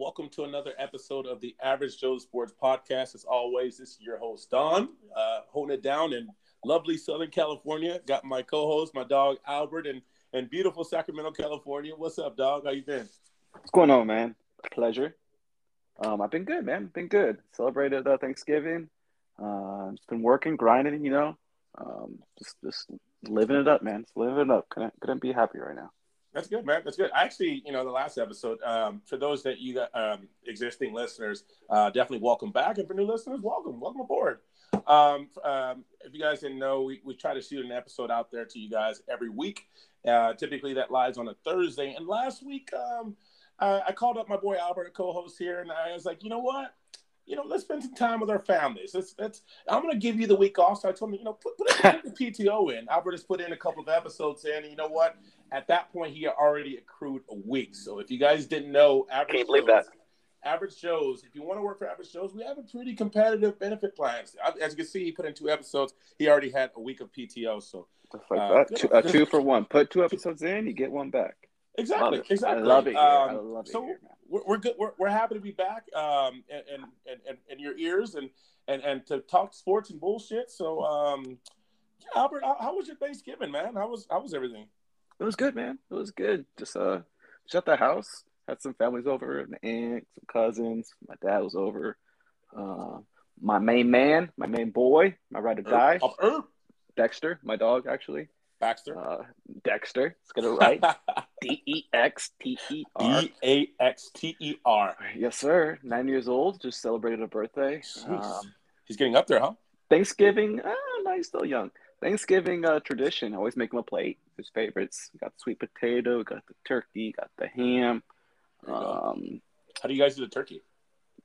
welcome to another episode of the Average Joe Sports Podcast. As always, this is your host Don, uh, holding it down in lovely Southern California. Got my co-host, my dog Albert, and and beautiful Sacramento, California. What's up, dog? How you been? What's going on, man? Pleasure. Um, I've been good, man. Been good. Celebrated uh, Thanksgiving. Uh, just been working, grinding, you know. Um, just just living it up, man. Just living it up. Couldn't couldn't be happier right now. That's good, man. That's good. I actually, you know, the last episode, um, for those that you um, existing listeners, uh, definitely welcome back. And for new listeners, welcome. Welcome aboard. Um, um, if you guys didn't know, we, we try to shoot an episode out there to you guys every week. Uh, typically, that lies on a Thursday. And last week, um, I, I called up my boy Albert, co host here, and I was like, you know what? You know, let's spend some time with our families. Let's, let's I'm going to give you the week off. So I told him, you know, put, put the PTO in. Albert has put in a couple of episodes in. And you know what? At that point, he already accrued a week. So if you guys didn't know, average Can't believe that. Average Joe's, if you want to work for Average shows we have a pretty competitive benefit plans. As you can see, he put in two episodes. He already had a week of PTO. So like uh. Two, a two for one. Put two episodes in, you get one back. Exactly. Exactly. I love it. Here. Um, I love it so here, we're, we're good. We're, we're happy to be back um, and, and, and, in your ears and, and, and to talk sports and bullshit. So, um, yeah, Albert, how, how was your Thanksgiving, man? How was how was everything? It was good, man. It was good. Just uh, shut the house. Had some families over, an aunt, some cousins. My dad was over. Uh, my main man, my main boy, my ride or die, uh, Dexter, my dog, actually. Baxter. Uh, Dexter. Let's get it right. D E X T E R. D A X T E R. Yes, sir. Nine years old. Just celebrated a birthday. Um, He's getting up there, huh? Thanksgiving. Uh, no, he's still young. Thanksgiving uh, tradition. I always make him a plate. His favorites. Got sweet potato. Got the turkey. Got the ham. Um, How do you guys do the turkey?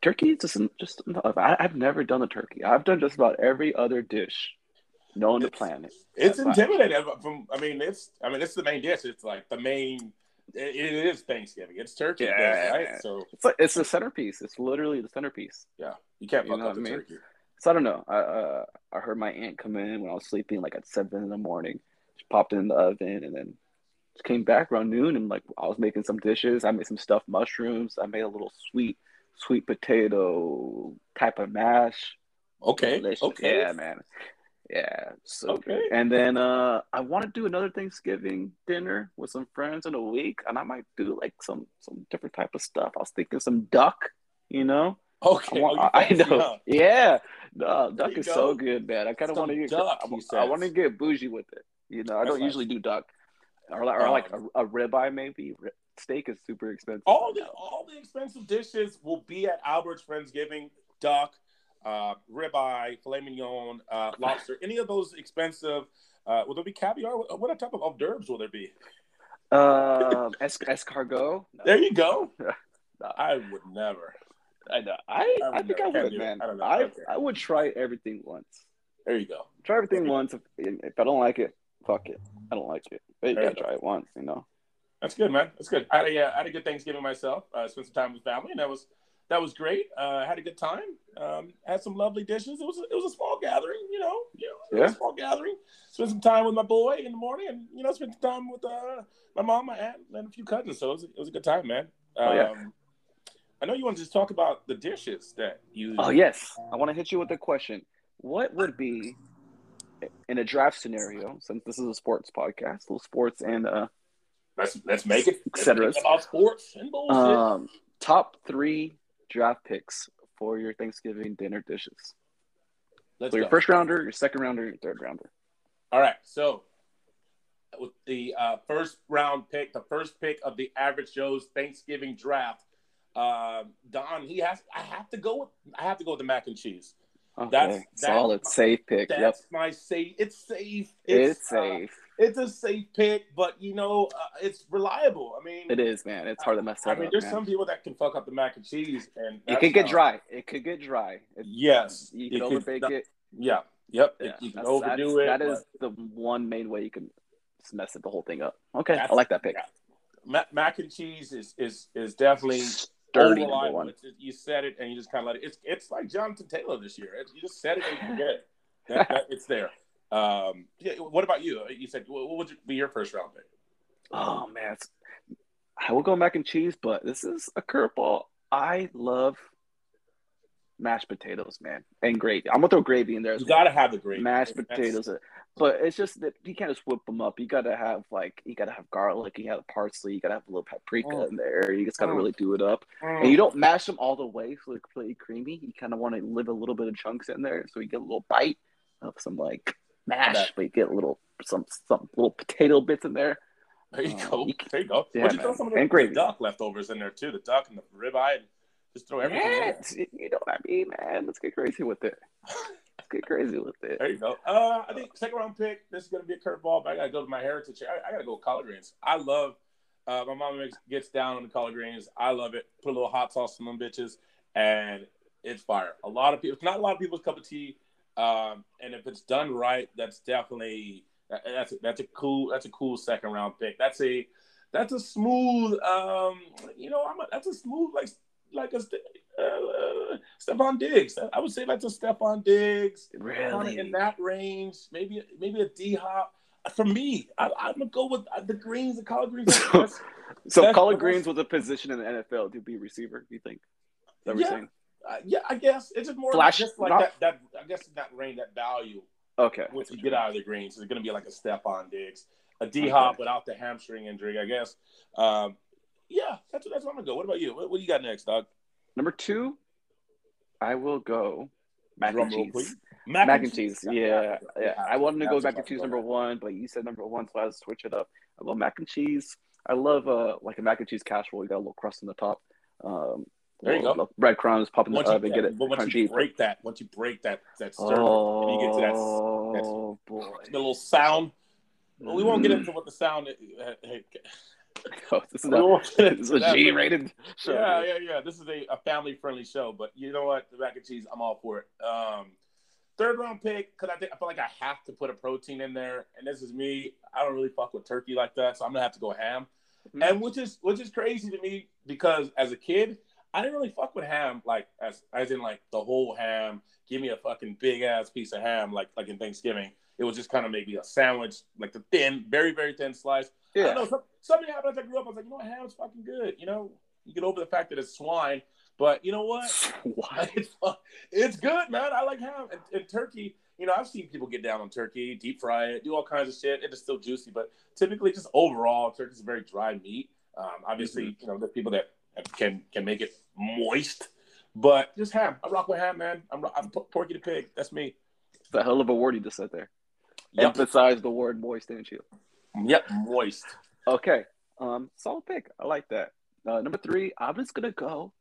Turkey just just. I, I've never done the turkey. I've done just about every other dish known to planet. It's That's intimidating. From I mean, it's I mean, it's the main dish. It's like the main. it, it is Thanksgiving. It's turkey, yeah, right? So it's like it's the centerpiece. It's literally the centerpiece. Yeah, you can't fuck you know up the I mean? turkey. So I don't know. I uh, I heard my aunt come in when I was sleeping, like at seven in the morning. She popped in the oven and then she came back around noon, and like I was making some dishes. I made some stuffed mushrooms. I made a little sweet sweet potato type of mash. Okay. Delicious. Okay. Yeah, man. Yeah. So okay. And then uh I want to do another Thanksgiving dinner with some friends in a week, and I might do like some some different type of stuff. I was thinking some duck, you know. Okay. I, want, oh, I know. Yeah. No, duck is go. so good, man. I kind of want to get duck, I, I want to get bougie with it. You know, I That's don't nice. usually do duck. Or, or um, like a, a ribeye maybe. Steak is super expensive. All the all the expensive dishes will be at Albert's Friendsgiving. Duck, uh, ribeye, filet mignon, uh, lobster, any of those expensive. Uh, will there be caviar? What, type of hors d'oeuvres will there be? Uh, es- escargot. No. There you go. no. I would never. I know. I, I, I think I would, man. I, I, okay. I would try everything once. There you go. Try everything once. If, if I don't like it, fuck it. I don't like it. But you gotta try it once, you know. That's good, man. That's good. I had a, I had a good Thanksgiving myself. I uh, spent some time with family, and that was that was great. Uh, had a good time. Um, had some lovely dishes. It was a, it was a small gathering, you know. You know, yeah. a small gathering. Spent some time with my boy in the morning, and you know, spent some time with uh, my mom, my aunt, and a few cousins. So it was, it was a good time, man. Um, oh, yeah. Um, I know you want to just talk about the dishes that you. Oh yes, I want to hit you with a question. What would be in a draft scenario? Since this is a sports podcast, little sports and uh, let's let's make it etc. About sports and bullshit. Um, top three draft picks for your Thanksgiving dinner dishes. Let's so your first rounder, your second rounder, your third rounder. All right. So with the uh, first round pick, the first pick of the Average Joe's Thanksgiving draft, uh, Don, he has. I have to go with. I have to go with the mac and cheese. Okay. That's, that's solid, my, safe pick. That's yep. my safe. It's safe. It's, it's safe. It's a safe pick, but you know, uh, it's reliable. I mean, it is, man. It's hard to mess up. I mean, there's man. some people that can fuck up the mac and cheese, and it could get dry. It could get dry. It, yes, you can overbake could, it. Yeah, yep. Yeah. You can overdo it. That is the one main way you can mess it the whole thing up. Okay, I like that pick. Yeah. Mac and cheese is is is definitely sturdy number one. you said it, and you just kind of let it. It's it's like Jonathan Taylor this year. you just said it and you forget it. That, that, it's there. Um, yeah, what about you? You said what would be your first round pick? Oh man, I will go mac and cheese, but this is a curveball. I love mashed potatoes, man, and gravy. I'm gonna throw gravy in there. You well. gotta have the gravy. mashed That's- potatoes, but it's just that you can't just whip them up. You gotta have like you gotta have garlic, you gotta have parsley, you gotta have a little paprika Mm. in there. You just gotta Mm. really do it up, Mm. and you don't mash them all the way so they're completely creamy. You kind of want to leave a little bit of chunks in there so you get a little bite of some like mash, but you get a little some some little potato bits in there. There you Uh, go. you There you go. Yeah, Why you throw some of the, And the gravy. duck leftovers in there too? The duck and the ribeye. And just throw everything. in there. You know what I mean, man. Let's get crazy with it. Let's get crazy with it. There you go. Uh, I think second round pick. This is gonna be a curveball, but I gotta go to my heritage. I, I gotta go with collard greens. I love. Uh, my mom makes, gets down on the collard greens. I love it. Put a little hot sauce on them bitches, and it's fire. A lot of people. It's not a lot of people's cup of tea. Um, and if it's done right, that's definitely that's a, that's a cool that's a cool second round pick. That's a that's a smooth. Um, you know, I'm a, that's a smooth like like a uh, uh, Stefon Diggs. I would say that's a Stefon Diggs Really? in that range. Maybe maybe a D hop. For me, I, I'm gonna go with uh, the greens, the collard greens. That's- So That's- collard greens was a position in the NFL to be receiver. Do you think? Is that what Yeah. Uh, yeah, I guess it's just more Flash- just like not- that. That I guess that range, that value, Okay. what you get out of the greens is gonna be like a Stefon Diggs, a D hop Okay. without the hamstring injury, I guess. Um, yeah, that's that's what I'm gonna go. What about you? What, what do you got next, dog? Number two, I will go mac and cheese. please. Mac, and cheese. Yeah, yeah. have I to. wanted to go to mac and cheese number one, but you said number one, so I to switch it up. I love mac and cheese. I love uh like a mac and cheese casserole. You got a little crust on the top. Um, There you go. Breadcrumbs, pop in the Once you, oven, get it but once you break that, once you break that that stir, Oh, and you get to that that's- boy. the little sound. Well, we won't get Mm. into what the sound. uh, hey, Oh, this is a, this is a that. G-rated show. Yeah, yeah, yeah. This is a, a family friendly show, but you know what? The mac and cheese, I'm all for it. Um, third round pick because I think I feel like I have to put a protein in there, and this is me. I don't really fuck with turkey like that, so I'm gonna have to go ham. Mhm. And which is which is crazy to me because as a kid, I didn't really fuck with ham like as as in like the whole ham. Give me a fucking big ass piece of ham like like in Thanksgiving. It was just kind of maybe a sandwich, like the thin, very very thin slice. I Yeah. don't know. Some, something happened as I grew up. I was like, you know what, ham's fucking good. You know, you get over the fact that it's swine, but you know what? What? It's it's good, man. I like ham and, and turkey. You know, I've seen people get down on turkey, deep fry it, do all kinds of shit. It is still juicy, but typically, just overall, turkey's a very dry meat. Um, obviously, you know, there's people that can can make it moist, but just ham. I rock with ham, man. I'm, I'm Porky the pig. That's me. It's a hell of a word you just said there. Yep. Emphasize the word moist, didn't you? Yep, moist. Okay. Um, solid pick. I like that. Uh, number three, I'm just gonna go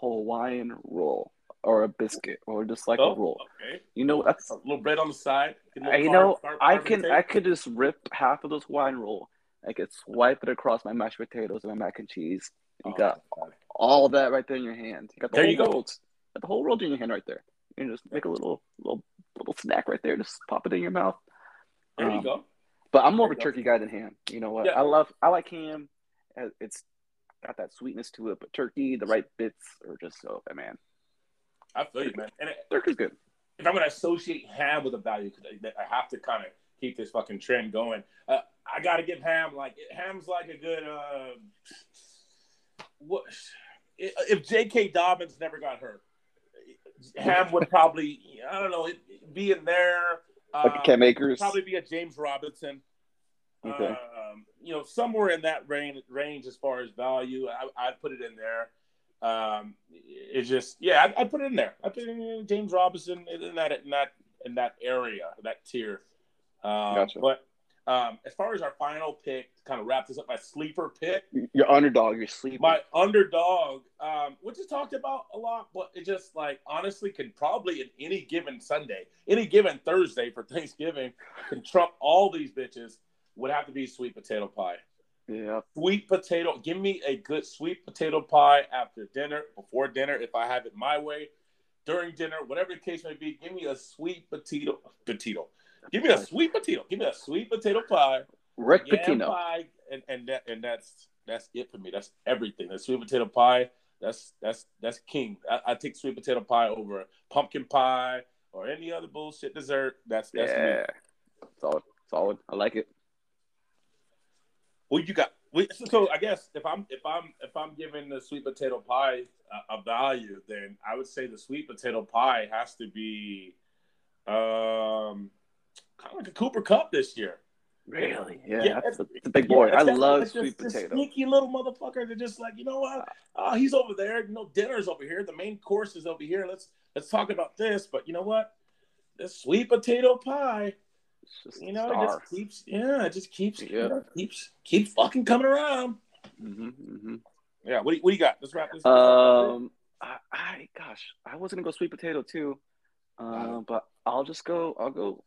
Hawaiian roll or a biscuit or just like Oh, a roll. okay. You know that's A little bread on the side. Get a I, little you know carb- I can. I could just rip half of this Hawaiian roll. I could swipe it across my mashed potatoes and my mac and cheese. You Oh, got God. all that right there in your hand. You got the There whole you go. Got the whole roll in your hand right there. You can just make a little little little snack right there. Just pop it in your mouth. There you Um, go. But I'm more of a you go. turkey guy than ham. You know what? Yeah. I love I like ham. Uh, It's got that sweetness to it, but turkey, the right bits are just so man. I feel you, man. And it, Turkey's good. if I'm going to associate ham with a value, 'cause I I have to kind of keep this fucking trend going. Uh, I got to give ham like ham's like a good. Uh, what if J.K. Dobbins never got hurt? Ham would probably I don't know, be in there. Like Cam Akers. probably be a James Robinson. Okay. Um, you know, somewhere in that range, range as far as value, I, I'd put it in there. Um, it's just, yeah, I'd, I'd put it in there. I put it in James Robinson in that in that in that area, that tier. Um, Gotcha. But um, as far as our final pick, to kind of wrap this up, my sleeper pick, Your underdog, your sleeper. my underdog, um, which is talked about a lot, but it just like honestly can probably in any given Sunday, any given Thursday for Thanksgiving, can trump all these bitches. Would have to be sweet potato pie. yeah. Sweet potato. Give me a good sweet potato pie after dinner, before dinner, if I have it my way. During dinner, whatever the case may be, give me a sweet potato. Potato. Give me a sweet potato. Give me a sweet potato pie. Rick Pitino. pie, and and that and that's that's it for me. That's everything. That sweet potato pie. That's that's that's king. I, I take sweet potato pie over pumpkin pie or any other bullshit dessert. That's that's me. Yeah. Solid. Solid. I like it. What you got? we, so I guess if I'm if I'm if I'm giving the sweet potato pie a, a, value, then I would say the sweet potato pie has to be um kind of like a Cooper Kupp this year. Really? Yeah, yeah that's, a big boy. Yeah, I love sweet potato. This sneaky little motherfucker. They're just like, you know what? Uh, he's over there. You know, dinner's over here. The main course is over here. Let's let's talk about this. But you know what? This sweet potato pie. you know, it just keeps. Yeah, it just keeps. Yeah. You know, keeps keeps fucking coming around. Mm-hmm, mm-hmm. Yeah. What do, you, what do you got? Let's wrap this. Um, I, I gosh, I was gonna go sweet potato too, uh, but I'll just go. I'll go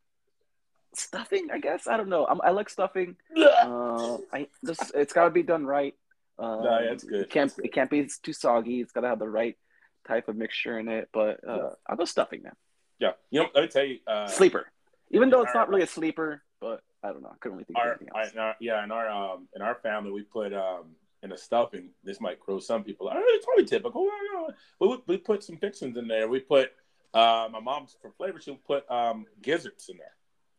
stuffing. I guess I don't know. I'm, i like stuffing. uh, I just it's got to be done right. Um, no, yeah, it's good. It can't it can't be too soggy. It's got to have the right type of mixture in it. But uh, yeah. I'll go stuffing, now. Yeah, you know, let me tell you, uh, sleeper. Even though it's not really a sleeper, but I don't know. I couldn't really think our, of anything else. Our, yeah, in our um, in our family, we put um, in a stuffing. This might grow some people. Out. It's probably typical. But we, we put some fixings in there. We put uh, my mom's for flavor. She put um, gizzards in there.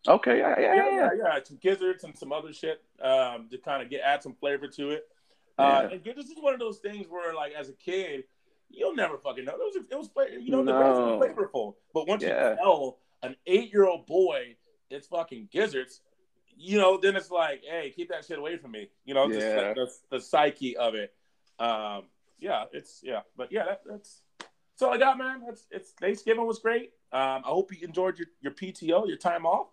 Okay, yeah, yeah, yeah, yeah. yeah, Some gizzards and some other shit um, to kind of get add some flavor to it. Uh, and gizzards is one of those things where, like, as a kid, you'll never fucking know. It was, it was you know, no. the flavorful. But once you tell an eight-year-old boy it's fucking gizzards, you know, then it's like, hey, keep that shit away from me. You know, yeah. just like the, the, psyche of it. Um, yeah, it's yeah, but yeah, that, that's that's all I got, man. That's it's Thanksgiving was great. Um, I hope you enjoyed your, your PTO, your time off.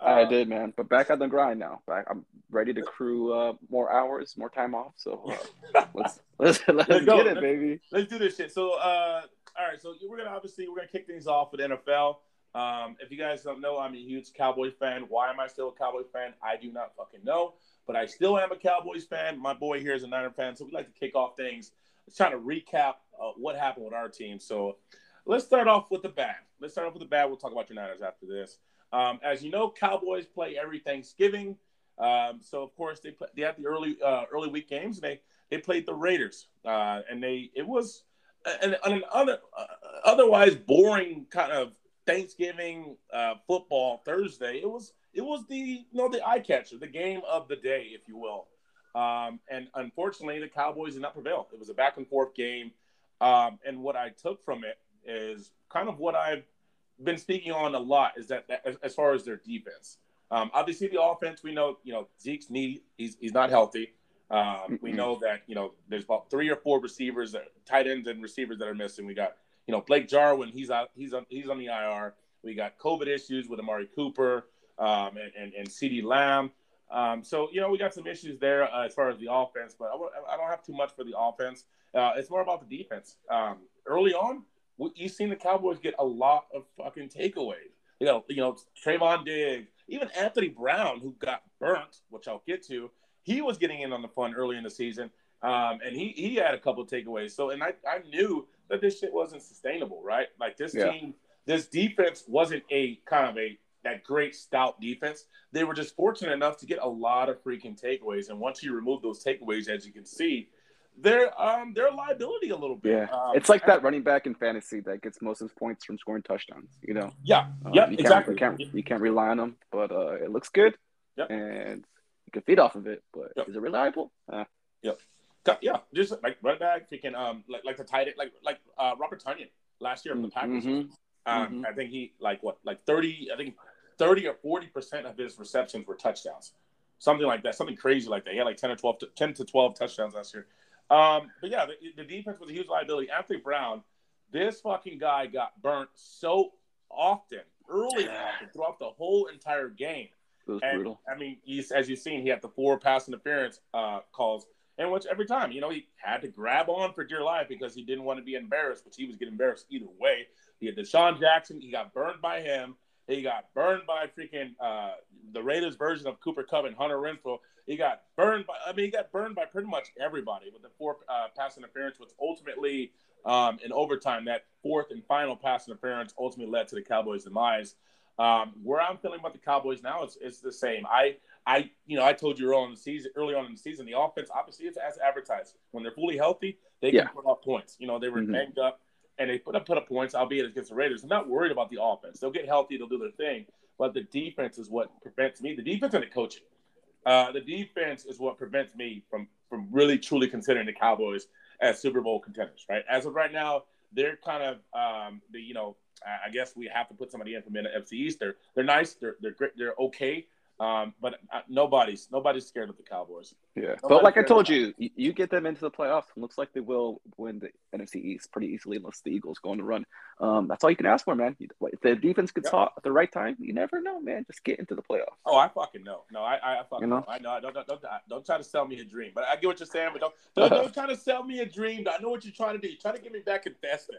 I did, man. But back on the grind now. Back, I'm ready to crew uh, more hours, more time off. So uh, let's let's, let's, let's get it, let's, baby. Let's do this shit. So, uh, all right. So we're gonna obviously we're gonna kick things off with NFL. Um, if you guys don't know, I'm a huge Cowboy fan. Why am I still a Cowboy fan? I do not fucking know. But I still am a Cowboys fan. My boy here is a Niner fan, so we like to kick off things. Let's try to recap uh, what happened with our team. So let's start off with the bad. Let's start off with the bad. We'll talk about your Niners after this. Um, as you know, Cowboys play every Thanksgiving. Um, so of course they play, they had the early uh, early week games and they they played the Raiders uh, and they it was an, an other, uh, otherwise boring kind of Thanksgiving uh, football Thursday. It was it was the you know the eye catcher, the game of the day, if you will. Um, and unfortunately, the Cowboys did not prevail. It was a back and forth game. Um, and what I took from it is kind of what I've been speaking on a lot is that, that as, far as their defense. Um, obviously, the offense we know, you know, Zeke's knee, he's he's not healthy. Um, we know that you know there's about three or four receivers, that, tight ends and receivers that are missing. We got you know Blake Jarwin, he's out, he's on he's on the IR. We got COVID issues with Amari Cooper um, and, and, and CeeDee Lamb. Um, so you know we got some issues there uh, as far as the offense, but I, I, don't have too much for the offense. Uh, it's more about the defense. Um, early on, you've seen the Cowboys get a lot of fucking takeaways. You know, you know, Trevon Diggs, even Anthony Brown, who got burnt, which I'll get to, he was getting in on the fun early in the season, um, and he he had a couple of takeaways. So, and I I knew that this shit wasn't sustainable, right? Like this yeah. team, this defense wasn't a kind of a that great stout defense. They were just fortunate enough to get a lot of freaking takeaways, and once you remove those takeaways, as you can see, they're um they're a liability a little bit. Yeah, um, it's like that running back in fantasy that gets most of his points from scoring touchdowns. You know. Yeah. Um, yeah. You exactly. Can't, you can't you can't rely on him, but uh, it looks good. Yep. And you can feed off of it, but yep. is it reliable? Uh, yep. Yeah, just like running back, freaking um like like the tight end, like like uh, Robert Tonyan last year from the Packers. Mm-hmm. Um, mm-hmm. I think he like what like thirty, I think thirty or forty percent of his receptions were touchdowns, something like that, something crazy like that. He had like ten or 12, 10 to twelve touchdowns last year. Um, but yeah, the, the, defense was a huge liability. Anthony Brown, this fucking guy got burnt so often, early on, throughout the whole entire game. and, brutal. I mean, he's, as you've seen, he had the four pass interference uh, calls, and which every time, you know, he had to grab on for dear life because he didn't want to be embarrassed, which he was getting embarrassed either way. He had DeSean Jackson, he got burned by him. He got burned by freaking uh, the Raiders version of Cooper Kupp and Hunter Renfrow. He got burned by, I mean, he got burned by pretty much everybody with the four uh, pass interference, which ultimately, um, in overtime, that fourth and final pass interference ultimately led to the Cowboys' demise. Um, where I'm feeling about the Cowboys now is it's the same. I, I, you know, I told you early on in the season, early on in the season, the offense obviously it's as advertised. When they're fully healthy, they can yeah. put up points. You know, they were mm-hmm. banged up and they put up put up points, albeit against the Raiders. I'm not worried about the offense. They'll get healthy, they'll do their thing. But the defense is what prevents me. The defense and the coaching. Uh, the defense is what prevents me from from really truly considering the Cowboys as Super Bowl contenders. Right, as of right now, they're kind of um, the you know I guess we have to put somebody in from NFC East. They're they're nice. They're they're great. They're okay. Um, but nobody's nobody's scared of the Cowboys. Yeah, nobody's but like I told you, you, you get them into the playoffs. Looks like they will win the NFC East pretty easily, unless the Eagles go on the run. Um, that's all you can ask for, man. If the defense gets yep. hot at the right time, you never know, man. Just get into the playoffs. Oh, I fucking know. No, I, I fucking you know? know. I know. Don't, don't, don't, don't try to sell me a dream. But I get what you're saying. But don't, don't, don't try to sell me a dream. I know what you're trying to do. You're trying to get me back invested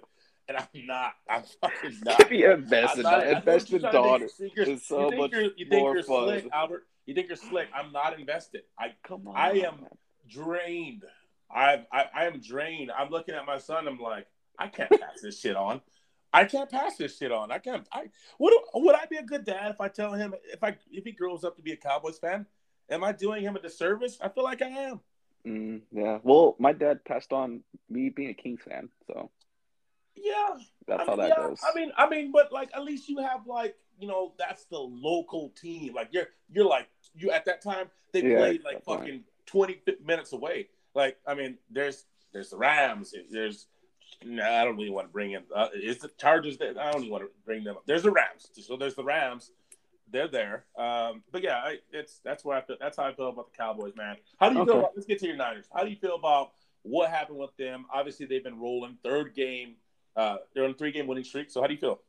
and I'm not. I'm fucking not. Me invested. Invested daughter is so much you think more you're fun. Slick, Albert. You think you're slick? I'm not invested. I come on. I am drained. I, I I am drained. I'm looking at my son. I'm like, I can't pass this shit on. I can't pass this shit on. I can't. I would would I be a good dad if I tell him if I if he grows up to be a Cowboys fan? Am I doing him a disservice? I feel like I am. Mm, yeah. Well, my dad passed on me being a Kings fan, so yeah, that's I how mean, that yeah, goes. I mean, I mean, but like at least you have like you know that's the local team. Like you're you're like you at that time they yeah, played like fucking twenty minutes away. Like I mean, there's there's the Rams. There's no, I don't really want to bring in. Uh, it's the Chargers. That, I don't even want to bring them up. There's the Rams. So there's the Rams. They're there. Um, but yeah, I, it's that's where I feel. That's how I feel about the Cowboys, man. How do you okay. feel about? Let's get to your Niners. How do you feel about what happened with them? Obviously, they've been rolling. Third game uh, they're on a three game winning streak. So how do you feel?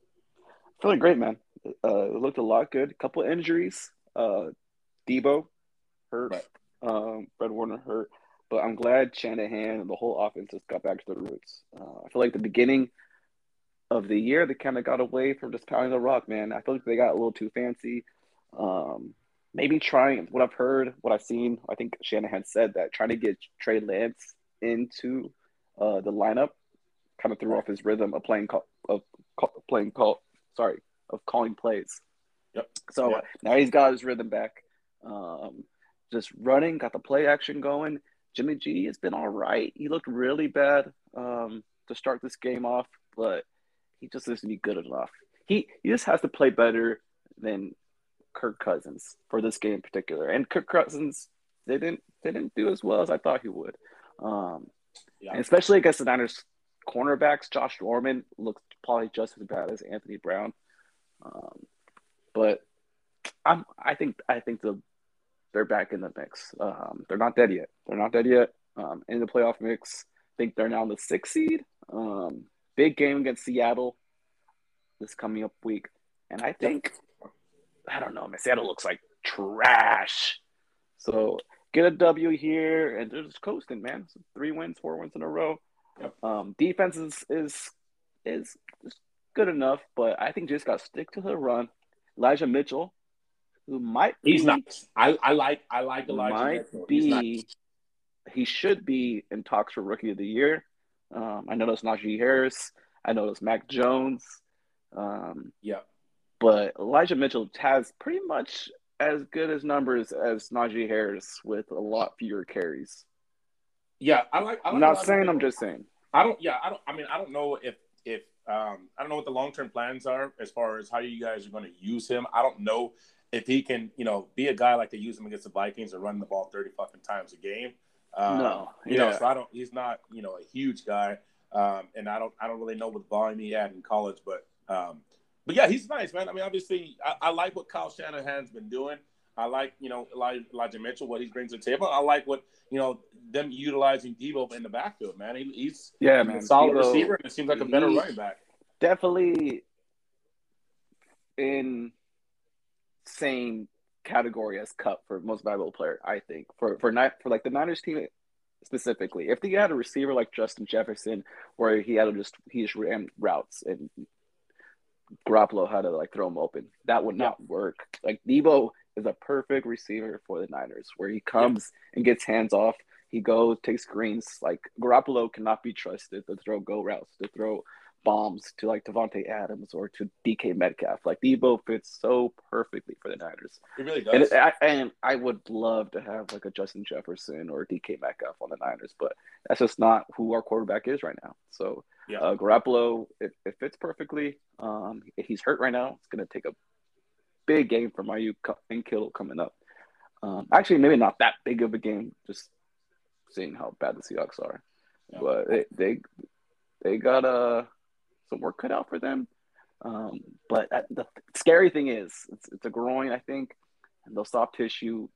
Feeling great, man. Uh, it looked a lot good. A couple injuries. Uh, Deebo hurt. Right. Um, Fred Warner hurt. But I'm glad Shanahan and the whole offense just got back to the roots. Uh, I feel like the beginning of the year, they kind of got away from just pounding the rock, man. I feel like they got a little too fancy. Um, maybe trying what I've heard, what I've seen. I think Shanahan said that trying to get Trey Lance into uh, the lineup kind of threw off his rhythm of playing call, of call, playing call sorry of calling plays. Yep. So now he's got his rhythm back. Um, just running, got the play action going. Jimmy G has been all right. He looked really bad um, to start this game off, but he just be good enough. He he just has to play better than Kirk Cousins for this game in particular. And Kirk Cousins they didn't they didn't do as well as I thought he would. Um, yeah. especially against the Niners cornerbacks, Josh Norman looks probably just as bad as Anthony Brown. Um, but I'm I think I think the they're back in the mix. Um, they're not dead yet. They're not dead yet. Um, in the playoff mix, I think they're now in the sixth seed. Um, big game against Seattle this coming up week, and I think I don't know, man. Seattle looks like trash. So get a W here, and they're just coasting, man. So three wins, four wins in a row. Yep. Um, defense is is is good enough, but I think just got to stick to the run. Elijah Mitchell, who might be, he's not. I, I like I like Elijah might Mitchell. Be, he should be in talks for rookie of the year. Um, I know Najee Harris. I know it's Mac Jones. Um, yeah, but Elijah Mitchell has pretty much as good as numbers as Najee Harris with a lot fewer carries. Yeah, I like. I am not saying. I'm just saying. I don't. Yeah, I don't. I mean, I don't know if if um, I don't know what the long term plans are as far as how you guys are going to use him. I don't know if he can, you know, be a guy like they use him against the Vikings or run the ball thirty fucking times a game. Um, no, you yeah. know, so I don't. He's not, you know, a huge guy, um, and I don't. I don't really know what volume he had in college, but um, but yeah, he's nice, man. I mean, obviously, I, I like what Kyle Shanahan's been doing. I like, you know, Elijah Mitchell, what he brings to the table. I like what, you know, them utilizing Deebo in the backfield, man. He, he's yeah, man. a solid Deebo, receiver, and it seems like a better running back. Definitely in same category as Kupp for most valuable player, I think. For for not for like the Niners team specifically. If they had a receiver like Justin Jefferson where he had to just he just ran routes and Garoppolo had to like throw him open, that would not yeah. work. Like Deebo is a perfect receiver for the Niners, where he comes and gets hands off. He goes, takes screens. Like Garoppolo cannot be trusted to throw go routes, to throw bombs to like Davante Adams or to DK Metcalf. Like Deebo fits so perfectly for the Niners. He really does. And, I, and I would love to have like a Justin Jefferson or DK Metcalf on the Niners, but that's just not who our quarterback is right now. So yeah. uh, Garoppolo, it, it fits perfectly. Um, he's hurt right now. It's going to take a big game for Aiyuk and Kittle coming up. Um, actually, maybe not that big of a game. Just seeing how bad the Seahawks are, Yeah. but they they, they got uh, some work cut out for them. Um, but the scary thing is, it's, it's a groin, I think, and those soft tissue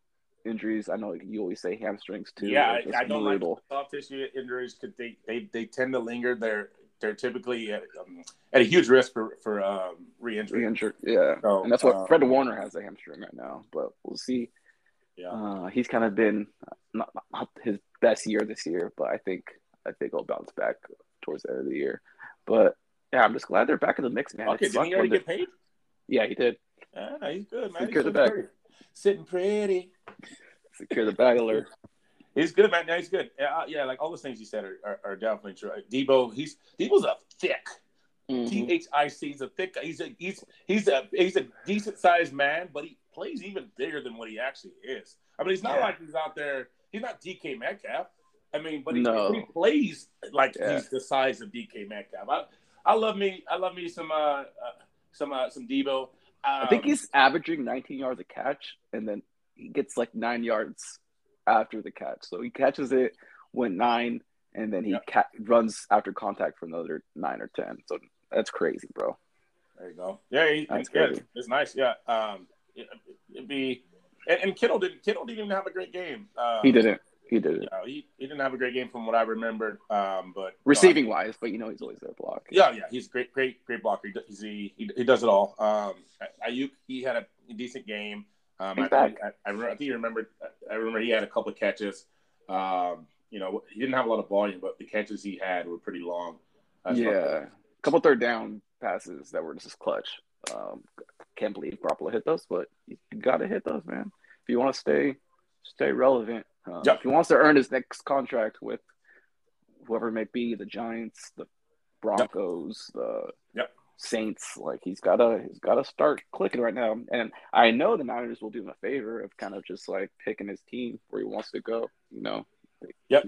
injuries. I know you always say hamstrings too. Yeah, I, I don't like soft tissue injuries because they, they, they tend to linger. They're they're typically at, um, at a huge risk for for um, re-injury. re-injured. Yeah, So, and that's what um, Fred Warner has a hamstring right now. But we'll see. Yeah, Uh, he's kind of been not, not his best year this year, but I think I think he'll bounce back towards the end of the year. But yeah, I'm just glad they're back in the mix, man. okay. Did he already get paid? yeah, he did Yeah, he's good, man. Secure he's the bag. pretty. Sitting pretty. secure the bag alert. He's good, man. No, he's good. Yeah, yeah, like all those things you said are, are, are definitely true. Deebo, he's Deebo's a thick. Mhm. T H I C. He's a thick. He's a he's he's a he's a decent sized man, but he plays even bigger than what he actually is. I mean, he's not Yeah. like he's out there. He's not DK Metcalf. I mean, but he, No. he plays like Yeah. he's the size of DK Metcalf. I, I love me. I love me some uh, uh some uh, some Deebo. Um, I think he's averaging 19 yards a catch, and then he gets like nine yards after the catch. So he catches it, went nine, and then he Yep. ca- runs after contact for another nine or ten. So that's crazy, bro. There you go. Yeah, he, That's yeah, crazy. it's nice. Yeah, um, it, would be. And, and Kittle didn't. Kittle didn't even have a great game. Um, He didn't. He didn't. You know, he, he didn't have a great game from what I remembered. Um, but Receiving wise, but you know he's always there block. Yeah, yeah, he's a great, great, great blocker. He does- he, he, he does it all. Um, Aiyuk, he had a decent game. Um, I. I, I, remember, I think you remember. I remember he had a couple of catches. Um, you know, he didn't have a lot of volume, but the catches he had were pretty long. That's yeah, couple third down passes that were just clutch. Um, can't believe Garoppolo hit those, but you gotta hit those, man. If you want to stay stay relevant, uh, Yep. if he wants to earn his next contract with whoever it may be, the Giants, the Broncos, the Yep. Saints, like he's gotta he's gotta start clicking right now. And I know the Niners will do him a favor of kind of just like picking his team where he wants to go. You know. Yep.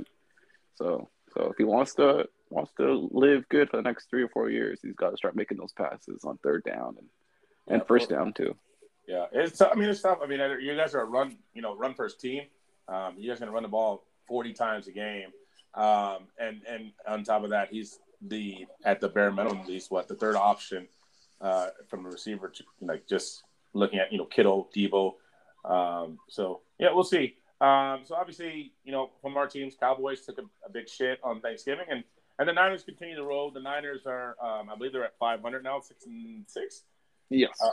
So so if he wants to wants to live good for the next three or four years, he's got to start making those passes on third down and, and Yeah, first well- down too. Yeah, it's. I mean, it's tough. I mean, you guys are a run, you know, run first team. Um, you guys are gonna run the ball forty times a game, um, and and on top of that, he's the at the bare minimum, at least what the third option uh, from a receiver. To, like just looking at you know Kittle, Deebo. Um, so yeah, we'll see. Um, so obviously, you know, from our teams, Cowboys took a, a big shit on Thanksgiving, and and the Niners continue to roll. The Niners are, um, I believe, they're at five hundred now, six and six. Yes. Uh,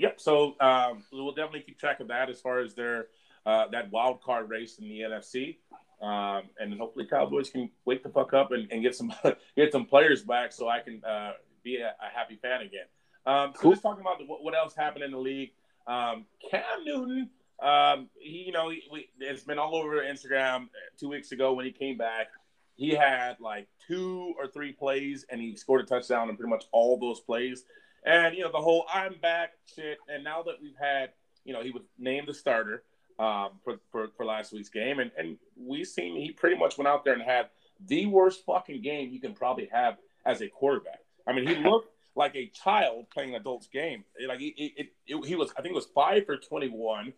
Yep. So um, we'll definitely keep track of that as far as their uh, that wild card race in the NFC, um, and hopefully Cowboys can wake the fuck up and, and get some get some players back so I can uh, be a, a happy fan again. Um, so Cool. just talking about what, what else happened in the league. Um, Cam Newton, um, he you know he, we, it's been all over Instagram. Two weeks ago when he came back, he had like two or three plays and he scored a touchdown in pretty much all those plays. And you know the whole "I'm back" shit. And now that we've had, you know, he was named the starter um, for, for for last week's game, and and we seen he pretty much went out there and had the worst fucking game you can probably have as a quarterback. I mean, he looked like a child playing an adult's game. Like he, it, it, he was, I think it was five for twenty one.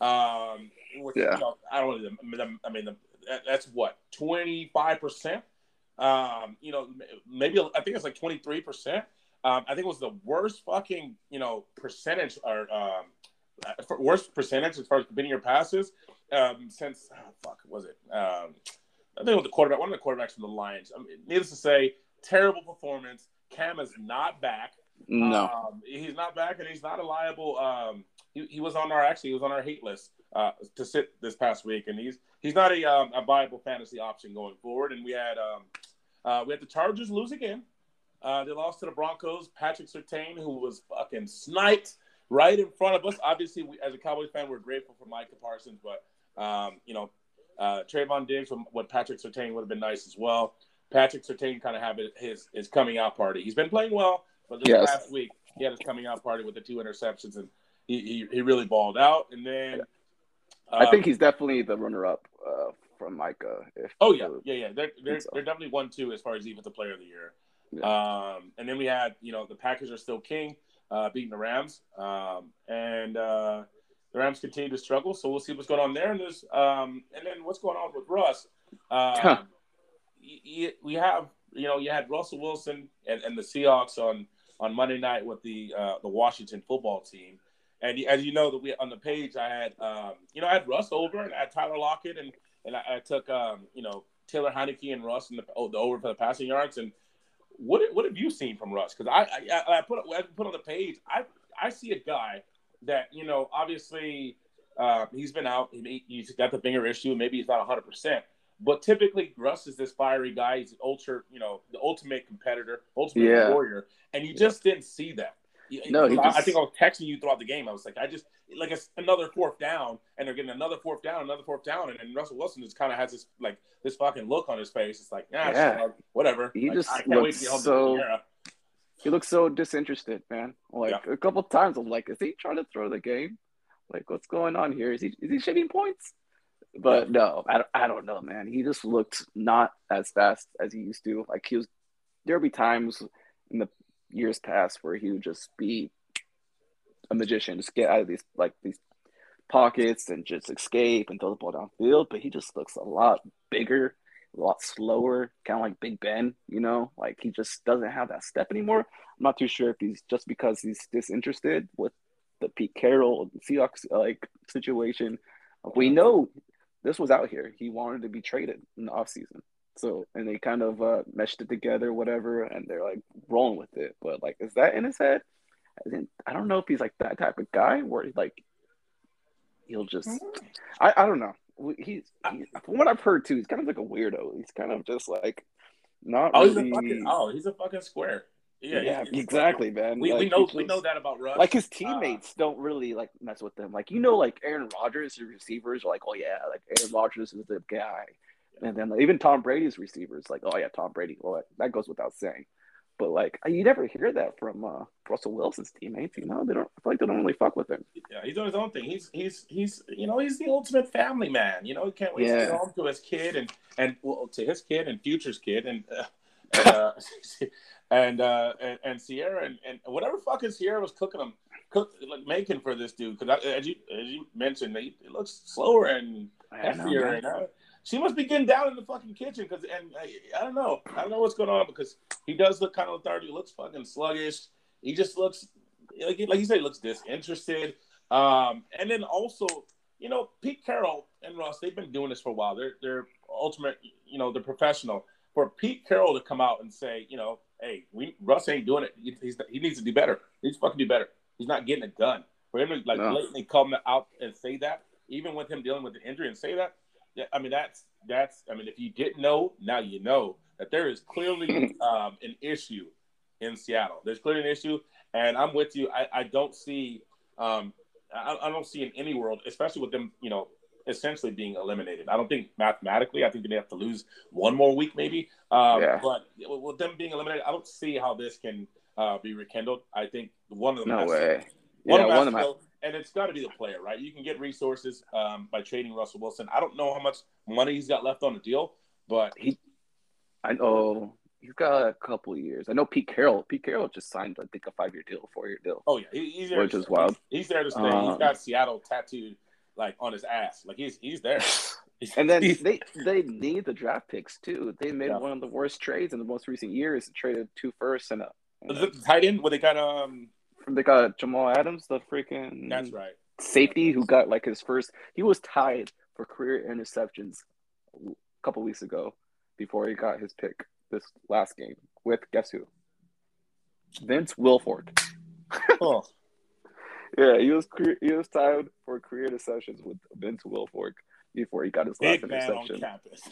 Um, which, Yeah. you know, I don't know. the- I mean, the, that- that's what twenty five percent. Um, you know, maybe I think it's like twenty three percent. Um, I think it was the worst fucking you know percentage or um, worst percentage as far as completing your passes um, since oh, fuck was it? Um, I think it was the quarterback, one of the quarterbacks from the Lions. I mean, needless to say, terrible performance. Cam is not back. No. Um, he's not back, and he's not a liable. Um, he, he was on our actually he was on our hate list uh, to sit this past week, and he's he's not a um, a viable fantasy option going forward. And we had um, uh, we had the Chargers lose again. Uh, they lost to the Broncos. Patrick Surtain, who was fucking sniped right in front of us. Obviously, we, as a Cowboys fan, we're grateful for Micah Parsons, but um, you know, uh, Trevon Diggs, from what Patrick Surtain would have been nice as well. Patrick Surtain kind of have his his coming out party. He's been playing well, but this Yes. last week he had his coming out party with the two interceptions, and he he, he really balled out. And then I um, think he's definitely the runner up uh, from Micah. If Oh yeah, yeah, yeah. They're they're, so. they're definitely one two as far as even the player of the year. Yeah. Um, and then we had you know the Packers are still king, uh, beating the Rams, um, and uh, the Rams continue to struggle. So we'll see what's going on there. And there's um, and then what's going on with Russ. Um, huh. we have you know you had Russell Wilson and, and the Seahawks on on Monday night with the uh, the Washington football team. And as you know, that we on the page, I had um, you know I had Russ over and I had Tyler Lockett and and I, I took um, you know Taylor Heinicke and Russ in the, oh, the over for the passing yards. And what what have you seen from Russ? Because I, I I put I put on the page I I see a guy that you know obviously uh, he's been out he, he's got the finger issue maybe he's not 100 percent but typically Russ is this fiery guy he's ultra you know the ultimate competitor ultimate yeah. warrior and you just didn't see that no, I, just... I, think I was texting you throughout the game. I was like, I just like it's another fourth down, and they're getting another fourth down, another fourth down, and then Russell Wilson just kind of has this like this fucking look on his face. It's like, nah, yeah, whatever. He like, just so. He looks so disinterested, man. Like yeah. a couple times, I'm like, is he trying to throw the game? Like, what's going on here? Is he is he shaving points? But no, I, I don't know, man. He just looked not as fast as he used to. Like he was, there'll be times in the years past where he would just be a magician, just get out of these like these pockets and just escape and throw the ball downfield. But he just looks a lot bigger, a lot slower, kind of like Big Ben, you know, like he just doesn't have that step anymore. I'm not too sure if he's just because he's disinterested with the Pete Carroll Seahawks like situation. We know this was out here. He wanted to be traded in the offseason. So and they kind of uh, meshed it together, whatever, and they're like rolling with it. But like, is that in his head? I, I don't know if he's like that type of guy where he's like he'll just. Mm-hmm. I I don't know. He's he, from what I've heard too. He's kind of like a weirdo. He's kind of just like not. Oh, really... he's a fucking. Oh, he's a fucking square. Yeah, yeah, exactly, man. We, like, we know just, we know that about Russ. Like his uh, teammates uh, don't really like mess with him. Like you know, like Aaron Rodgers, the receivers are like, oh yeah, like Aaron Rodgers is the guy. And then like, even Tom Brady's receivers, like, oh yeah, Tom Brady. Well, that goes without saying. But like, you never hear that from uh, Russell Wilson's teammates. You know, they don't. I feel like they don't really fuck with him. Yeah, he's doing his own thing. He's he's he's you know he's the ultimate family man. You know, he can't wait yeah. to get home to his kid and and well to his kid and future's kid and. Uh, uh, and, uh, and and Ciara and, and whatever fucking Ciara was cooking them, cook like making for this dude because as you as you mentioned, he, he looks slower and heftier and uh, she must be getting down in the fucking kitchen because, and I, I, don't know, I don't know what's going on because he does look kind of lethargic. He looks fucking sluggish. He just looks like, like you said, he looks disinterested. Um, and then also, you know, Pete Carroll and Russ, they've been doing this for a while. They're they're ultimate, you know, they're professional. For Pete Carroll to come out and say, you know, hey, we Russ ain't doing it. He, he needs to do better. He needs to fucking do better. He's not getting it done. For him to like no. blatantly come out and say that, even with him dealing with the injury and say that, I mean, that's that's. I mean, if you didn't know, now you know that there is clearly um, an issue in Seattle. There's clearly an issue, and I'm with you. I, I don't see. Um, I, I don't see in any world, especially with them, you know, essentially being eliminated. I don't think mathematically. I think they may have to lose one more week, maybe. Um, yeah. But with them being eliminated, I don't see how this can uh, be rekindled. I think one of them. No way. One yeah, of them. One of them and it's got to be the player, right? You can get resources um, by trading Russell Wilson. I don't know how much money he's got left on the deal, but he, I know he's got a couple years. I know Pete Carroll. Pete Carroll just signed, I think, a five-year deal, four-year deal. Oh yeah, he's there. Which is wild. He's, he's, there to stay. Um, he's got Seattle tattooed like on his ass. Like he's he's there. and then they they need the draft picks too. They made yeah. one of the worst trades in the most recent years. Traded two firsts and a, and a tight end. Where they got um they got Jamal Adams, the freaking that's right safety who got like his first. He was tied for career interceptions a couple weeks ago before he got his pick this last game with guess who? Vince Wilfork. oh. yeah, he was he was tied for career interceptions with Vince Wilfork before he got his Big last interception.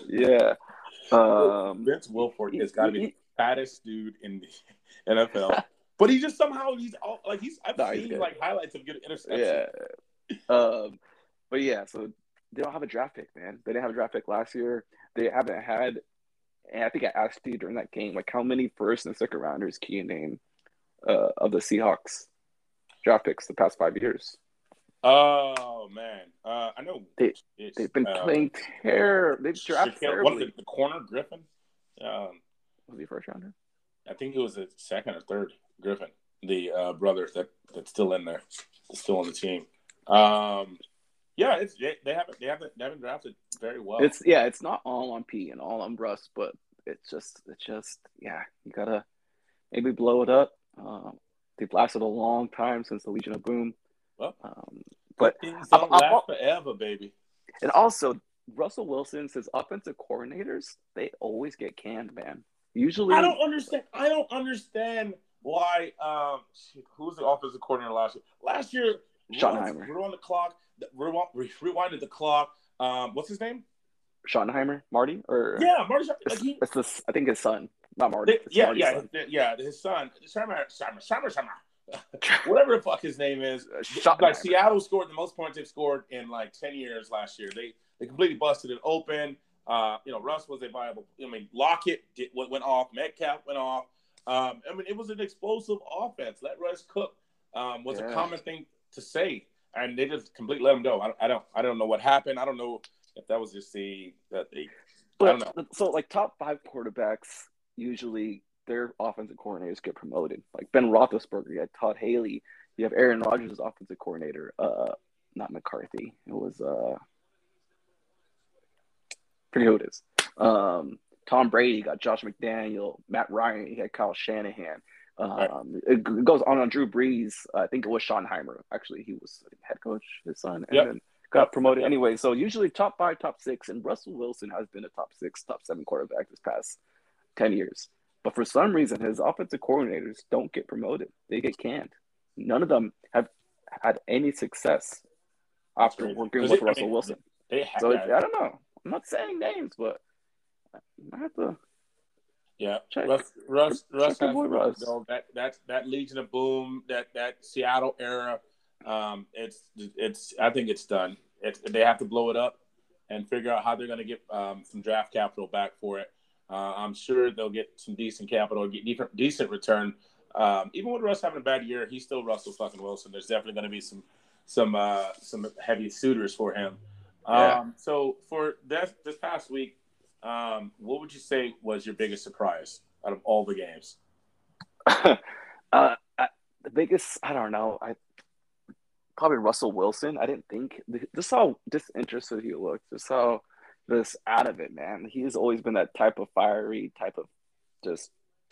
Yeah, um, Vince Wilfork has got to be the fattest dude in the NFL. But he just somehow he's all, like he's I've no, seen like highlights of good interceptions. Yeah. Um, but yeah, so they don't have a draft pick, man. They didn't have a draft pick last year. They haven't had. And I think I asked you during that game, like how many first and second rounders can you name uh, of the Seahawks draft picks the past five years? Oh man, uh, I know they they've been uh, playing terrible. They've drafted terribly. The, the corner Griffin um, was he first rounder? I think it was a second or third. Griffin, the uh, brother that that's still in there, still on the team. Um, yeah, it's they, they haven't they haven't they haven't drafted very well. It's yeah, it's not all on P and all on Russ, but it's just it's just yeah, you gotta maybe blow it up. Um, they've lasted a long time since the Legion of Boom. Well, Um, but things don't I'm- I'm- last forever, baby. and also Russell Wilson says offensive coordinators they always get canned, man. Usually, I don't understand. I don't understand why. Um, who was the offensive coordinator last year? Last year, Schottenheimer. We're on the clock. Rewind, rewinded the clock. Um, what's his name? Schottenheimer, Marty, or Yeah, Marty. Like it's, he, it's this. I think his son, not Marty. they- yeah, Marty's yeah, son. yeah. His son, Summer, Summer, Summer, whatever the fuck his name is. Uh, Like Seattle scored the most points they've scored in like ten years last year. They they completely busted it open. Uh, you know, Russ was a viable. I mean, Lockett did, went, went off. Metcalf went off. Um, I mean, it was an explosive offense. Let Russ cook um, was a common thing to say, and they just completely let him go. I, I don't I don't know what happened. I don't know if that was just the that they. I don't know. But so like top five quarterbacks usually their offensive coordinators get promoted. Like Ben Roethlisberger, you had Todd Haley, you have Aaron Rodgers as offensive coordinator. Uh, not McCarthy. It was uh, forget who it is. Um, Tom Brady got Josh McDaniel, Matt Ryan, he had Kyle Shanahan. Um, it goes on on Drew Brees. I think it was Schottenheimer. Actually, he was head coach, his son, and Yep. then got Yep. promoted anyway. So usually top five, top six, and Russell Wilson has been a top six, top seven quarterback this past ten years. But for some reason, his offensive coordinators don't get promoted; they get canned. None of them have had any success after working with it- I Russell mean, Wilson. So. I don't know. I'm not saying names, but I have to Yeah, check. Russ, Russ, Russ boy Russ. go. That that that Legion of Boom, that that Seattle era, um, it's it's. I think it's done. It's, they have to blow it up and figure out how they're going to get um, some draft capital back for it. Uh, I'm sure they'll get some decent capital, get decent, decent return. Um, even with Russ having a bad year, he's still Russell fucking Wilson. There's definitely going to be some some uh, some heavy suitors for him. Yeah. Um, so for this this past week, um, what would you say was your biggest surprise out of all the games? uh, I, the biggest, I don't know, I probably Russell Wilson. I didn't think just how disinterested he looked, just how just out of it, man. He's always been that type of fiery, type of just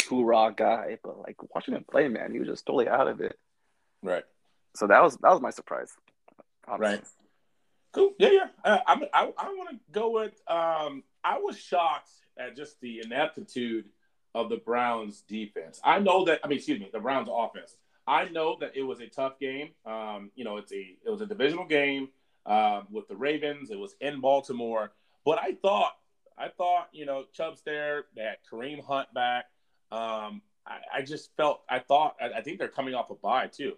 hoorah guy, but like watching him play, man, he was just totally out of it. Right. So that was that was my surprise. Right. Cool. Yeah, yeah. Uh, I'm, I I want to go with. Um, I was shocked at just the ineptitude of the Browns defense. I know that. I mean, excuse me, the Browns offense. I know that it was a tough game. Um, you know, it's a it was a divisional game um, with the Ravens. It was in Baltimore, but I thought I thought you know Chubb's there. They had Kareem Hunt back. Um, I, I just felt I thought I, I think they're coming off a bye too.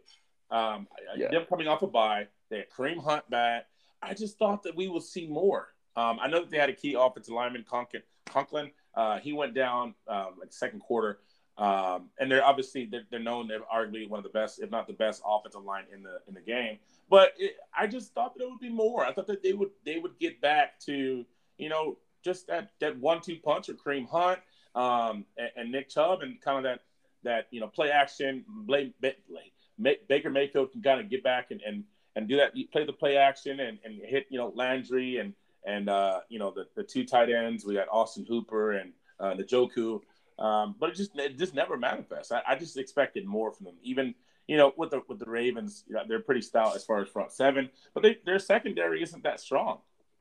Um, I- Yeah. Them coming off a bye. They had Kareem Hunt back. I just thought that we would see more. Um, I know that they had a key offensive lineman, Conklin. Conklin. Uh, he went down um, like second quarter, um, and they're obviously they're, they're known. They're arguably one of the best, if not the best, offensive line in the in the game. But it, I just thought that it would be more. I thought that they would they would get back to you know just that that one two punch of Kareem Hunt um, and, and Nick Chubb and kind of that that you know play action. Blake, Blake, Baker Mayfield can kind of get back and, and and do that. You Play the play action and, and hit you know Landry and and uh, you know the, the two tight ends. We got Austin Hooper and uh, Njoku. Um, but it just it just never manifests. I, I just expected more from them. Even you know with the with the Ravens, you know, they're pretty stout as far as front seven, but they, their secondary isn't that strong.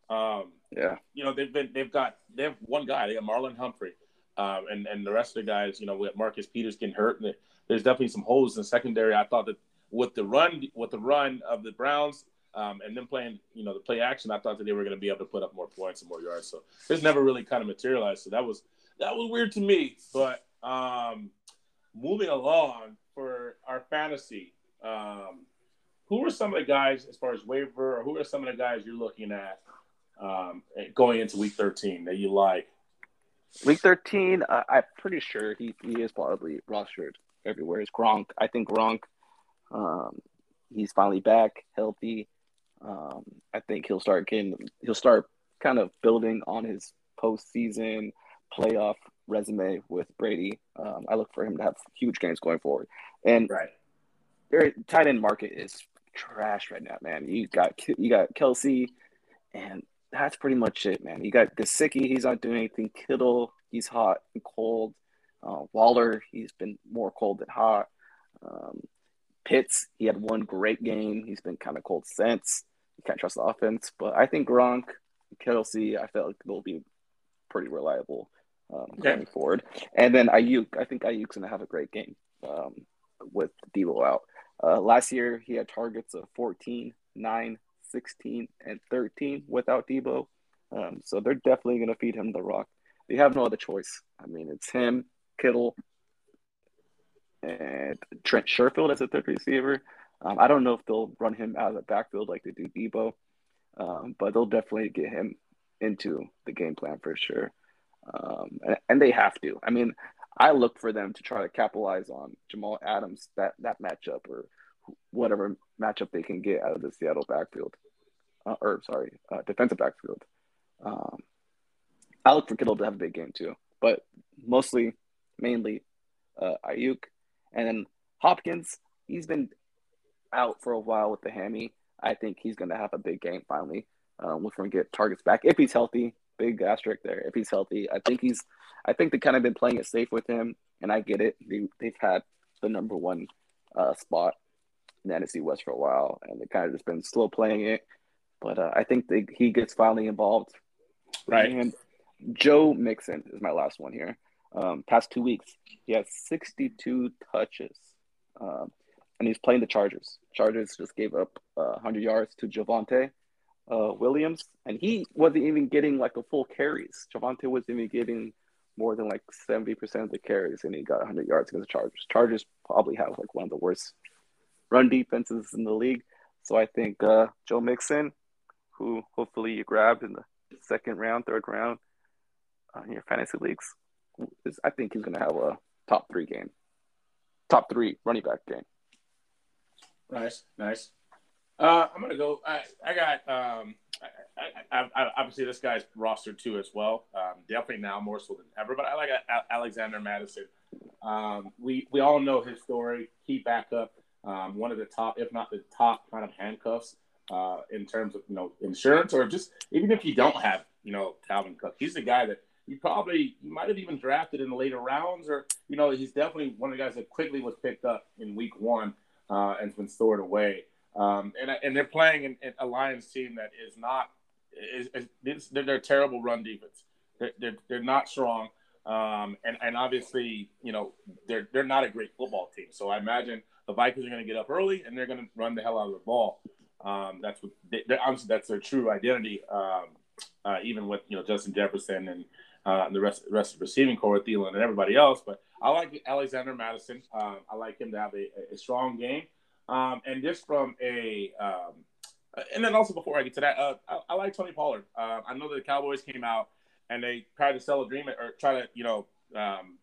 Um, Yeah. you know they've been they've got they have one guy. They got Marlon Humphrey, um, and and the rest of the guys. You know, with Marcus Peters getting hurt, and there's definitely some holes in the secondary. I thought that with the run with the run of the Browns. Um, and then playing, you know, the play action, I thought that they were going to be able to put up more points and more yards. So this never really kind of materialized. So that was that was weird to me. But um, moving along for our fantasy, um, who are some of the guys as far as waiver, or who are some of the guys you're looking at um, going into Week 13 that you like? Week 13, uh, I'm pretty sure he, he is probably rostered everywhere. Is Gronk. I think Gronk, um, he's finally back, healthy. Um, I think he'll start getting, he'll start kind of building on his postseason playoff resume with Brady. Um, I look for him to have huge games going forward. And Right. their tight end market is trash right now, man. You got you got Kelce, and that's pretty much it, man. You got Gesicki, he's not doing anything. Kittle, he's hot and cold. Uh, Waller, he's been more cold than hot. Um, Pitts, he had one great game. He's been kind of cold since. You can't trust the offense, but I think Gronk, Kelce, I felt like they'll be pretty reliable um, going forward. And then Aiyuk, I think Aiyuk's gonna have a great game um, with Deebo out. Uh, last year, he had targets of 14, 9, 16, and 13 without Deebo. Um, so they're definitely going to feed him the rock. They have no other choice. I mean, it's him, Kittle, and Trent Sherfield as a third receiver. Um, I don't know if they'll run him out of the backfield like they do Deebo, um, but they'll definitely get him into the game plan for sure. Um, and, and, they have to. I mean, I look for them to try to capitalize on Jamal Adams that that matchup or whatever matchup they can get out of the Seattle backfield, uh, or sorry, uh, defensive backfield. Um, I look for Kittle to have a big game too, but mostly, mainly, uh, Aiyuk, and then Hopkins. He's been out for a while with the hammy. I think he's going to have a big game finally. Um, look for him to get targets back if he's healthy. Big asterisk there. If he's healthy, I think he's I think they kind of been playing it safe with him, and I get it. They, they've had the number one uh, spot in the NFC West for a while, and they kind of just been slow playing it. But uh, I think they, he gets finally involved. Right. And Joe Mixon is my last one here. Um, past two weeks, he has 62 touches, um, and he's playing the Chargers. Chargers just gave up uh, 100 yards to Javonte uh, Williams, and he wasn't even getting like the full carries. Javonte wasn't even getting – more than like 70% of the carries and he got 100 yards against the Chargers. Chargers probably have like one of the worst run defenses in the league. So I think uh, Joe Mixon, who hopefully you grabbed in the second round, third round uh, in your fantasy leagues, is, I think he's going to have a top three game, top three running back game. Nice, nice. Uh, I'm gonna go. I, I got um, I, I, obviously this guy's roster too as well. Um, definitely now more so than ever. But I like Alexander Mattison. Um, we we all know his story. Key backup, um, one of the top, if not the top, kind of handcuffs uh, in terms of you know insurance or just even if you don't have you know Dalvin Cook, he's the guy that you probably you might have even drafted in the later rounds, or you know he's definitely one of the guys that quickly was picked up in week one uh, and's been stored away. Um, and and they're playing in, in a Lions team that is not is, is they're, they're, terrible run defense. They're, they're, they're not strong, um, and and obviously you know they're they're not a great football team. So I imagine the Vikings are going to get up early and they're going to run the hell out of the ball. Um, that's what they, that's their true identity. Um, uh, even with you know Justin Jefferson and uh, and the rest rest of the receiving corps, Thielen and everybody else. But I like Alexander Mattison. Um, I like him to have a, a strong game. Um, and just from a, um, and then also before I get to that, uh, I, I, like Tony Pollard. Uh, I know that the Cowboys came out and they tried to sell a dream or try to, you know, um,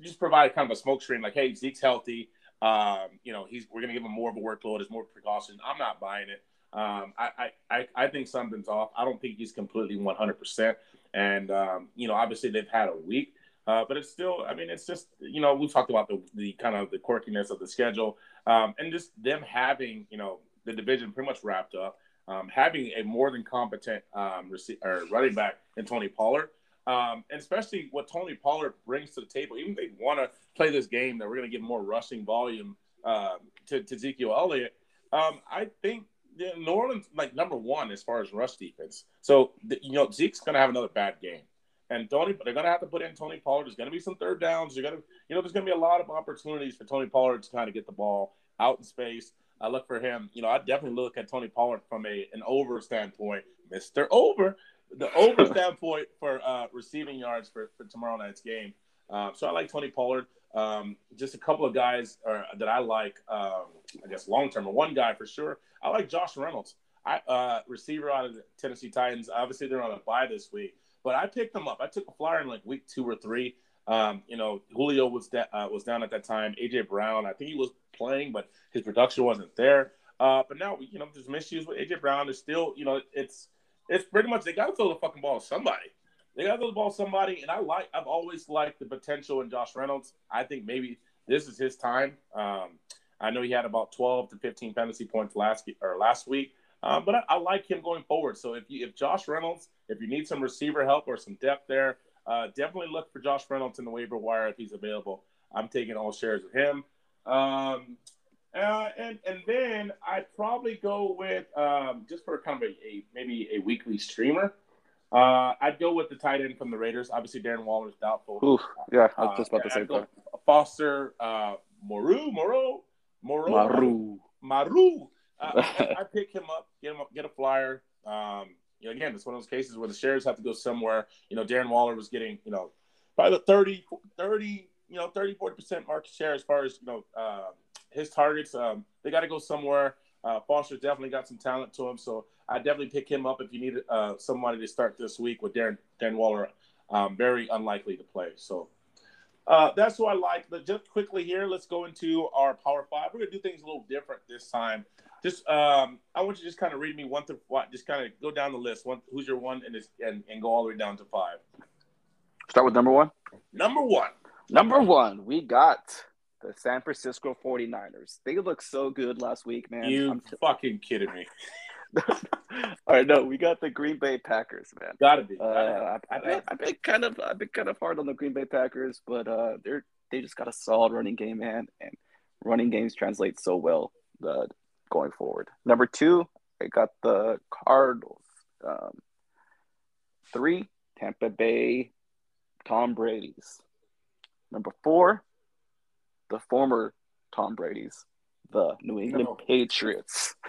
just provide kind of a smoke screen like, hey, Zeke's healthy. Um, you know, he's we're gonna give him more of a workload. There's more precaution. I'm not buying it. Um, I, I, I think something's off. I don't think he's completely 100%. And, um, you know, obviously they've had a week, uh, but it's still, I mean, it's just, you know, we talked about the, the kind of the quirkiness of the schedule um, and just them having, you know, the division pretty much wrapped up, um, having a more than competent um, rec- or running back in Tony Pollard. Um, and especially what Tony Pollard brings to the table, even if they want to play this game that we're going to get more rushing volume uh, to, to Ezekiel Elliott, um, I think know, New Orleans like number one as far as rush defense. So the, you know Zeke's going to have another bad game. And Tony, but they're to have to put in Tony Pollard. There's going to be some third downs. You're to, you know, there's going to be a lot of opportunities for Tony Pollard to kind of get the ball out in space. I look for him. You know, I definitely look at Tony Pollard from a an over standpoint, Mister Over, the over standpoint for uh, receiving yards for, for tomorrow night's game. Um, so I like Tony Pollard. Um, just a couple of guys uh, that I like. Um, I guess long term, one guy for sure. I like Josh Reynolds. I uh, receiver out of the Tennessee Titans. Obviously, they're on a bye this week. But I picked them up. I took a flyer in like week two or three. Um, you know, Julio was uh, was down at that time. AJ Brown, I think he was playing, but his production wasn't there. Uh, but now, you know, there's misuse with AJ Brown. There's still, you know, it's it's pretty much they got to throw the fucking ball to somebody. They got the ball somebody. And I like, I've always liked the potential in Josh Reynolds. I think maybe this is his time. Um, I know he had about 12 to 15 fantasy points last or last week, um, but I, I, like him going forward. So if you, if Josh Reynolds, if you need some receiver help or some depth there, uh, definitely look for Josh Reynolds in the waiver wire if he's available. I'm taking all shares of him. Um, uh, and and then I'd probably go with um, just for kind of a, a maybe a weekly streamer. Uh, I'd go with the tight end from the Raiders. Obviously, Darren Waller's doubtful. Ooh, yeah, I was just about to say that. Foster, uh, Moreau, Moreau, Moreau, Maru, Maru. Uh, I, I, pick him up, get him up, get a flyer. Um, you know, again, it's one of those cases where the shares have to go somewhere. You know, Darren Waller was getting, you know, by the 30, 30, you know, 30, 40% market share as far as, you know, uh, his targets. Um, they got to go somewhere. Uh, Foster's definitely got some talent to him, so I definitely pick him up if you need uh, somebody to start this week with Darren Darren Waller. Um, very unlikely to play. So uh, that's what I like. But just quickly here, let's go into our Power Five. We're gonna do things a little different this time. Just um, I want you to just kind of read me one through what, just kind of go down the list. One, who's your one, and, and and go all the way down to five. Start with number one. Number one. Number one, we got the San Francisco 49ers. They looked so good last week, man. You I'm t- fucking kidding me. All right, no, we got the Green Bay Packers, man. Gotta be. Uh, I've, been, I've been kind of, I've been kind of hard on the Green Bay Packers, but uh, they're they just got a solid running game, man, and running games translate so well uh, going forward. Number two, I got the Cardinals. Um, three, Tampa Bay, Tom Brady's. Number four, the former Tom Brady's, the New England no. Patriots.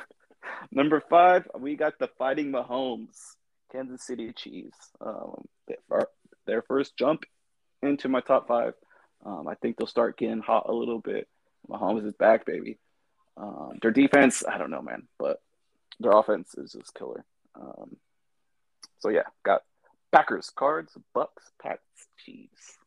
Number five, we got the Fighting Mahomes, Kansas City Chiefs. Um, their first jump into my top five. Um, I think they'll start getting hot a little bit. Mahomes is back, baby. Um, their defense, I don't know, man, but their offense is just killer. Um, so yeah, got Packers, Cards, Bucks, Pats, Chiefs.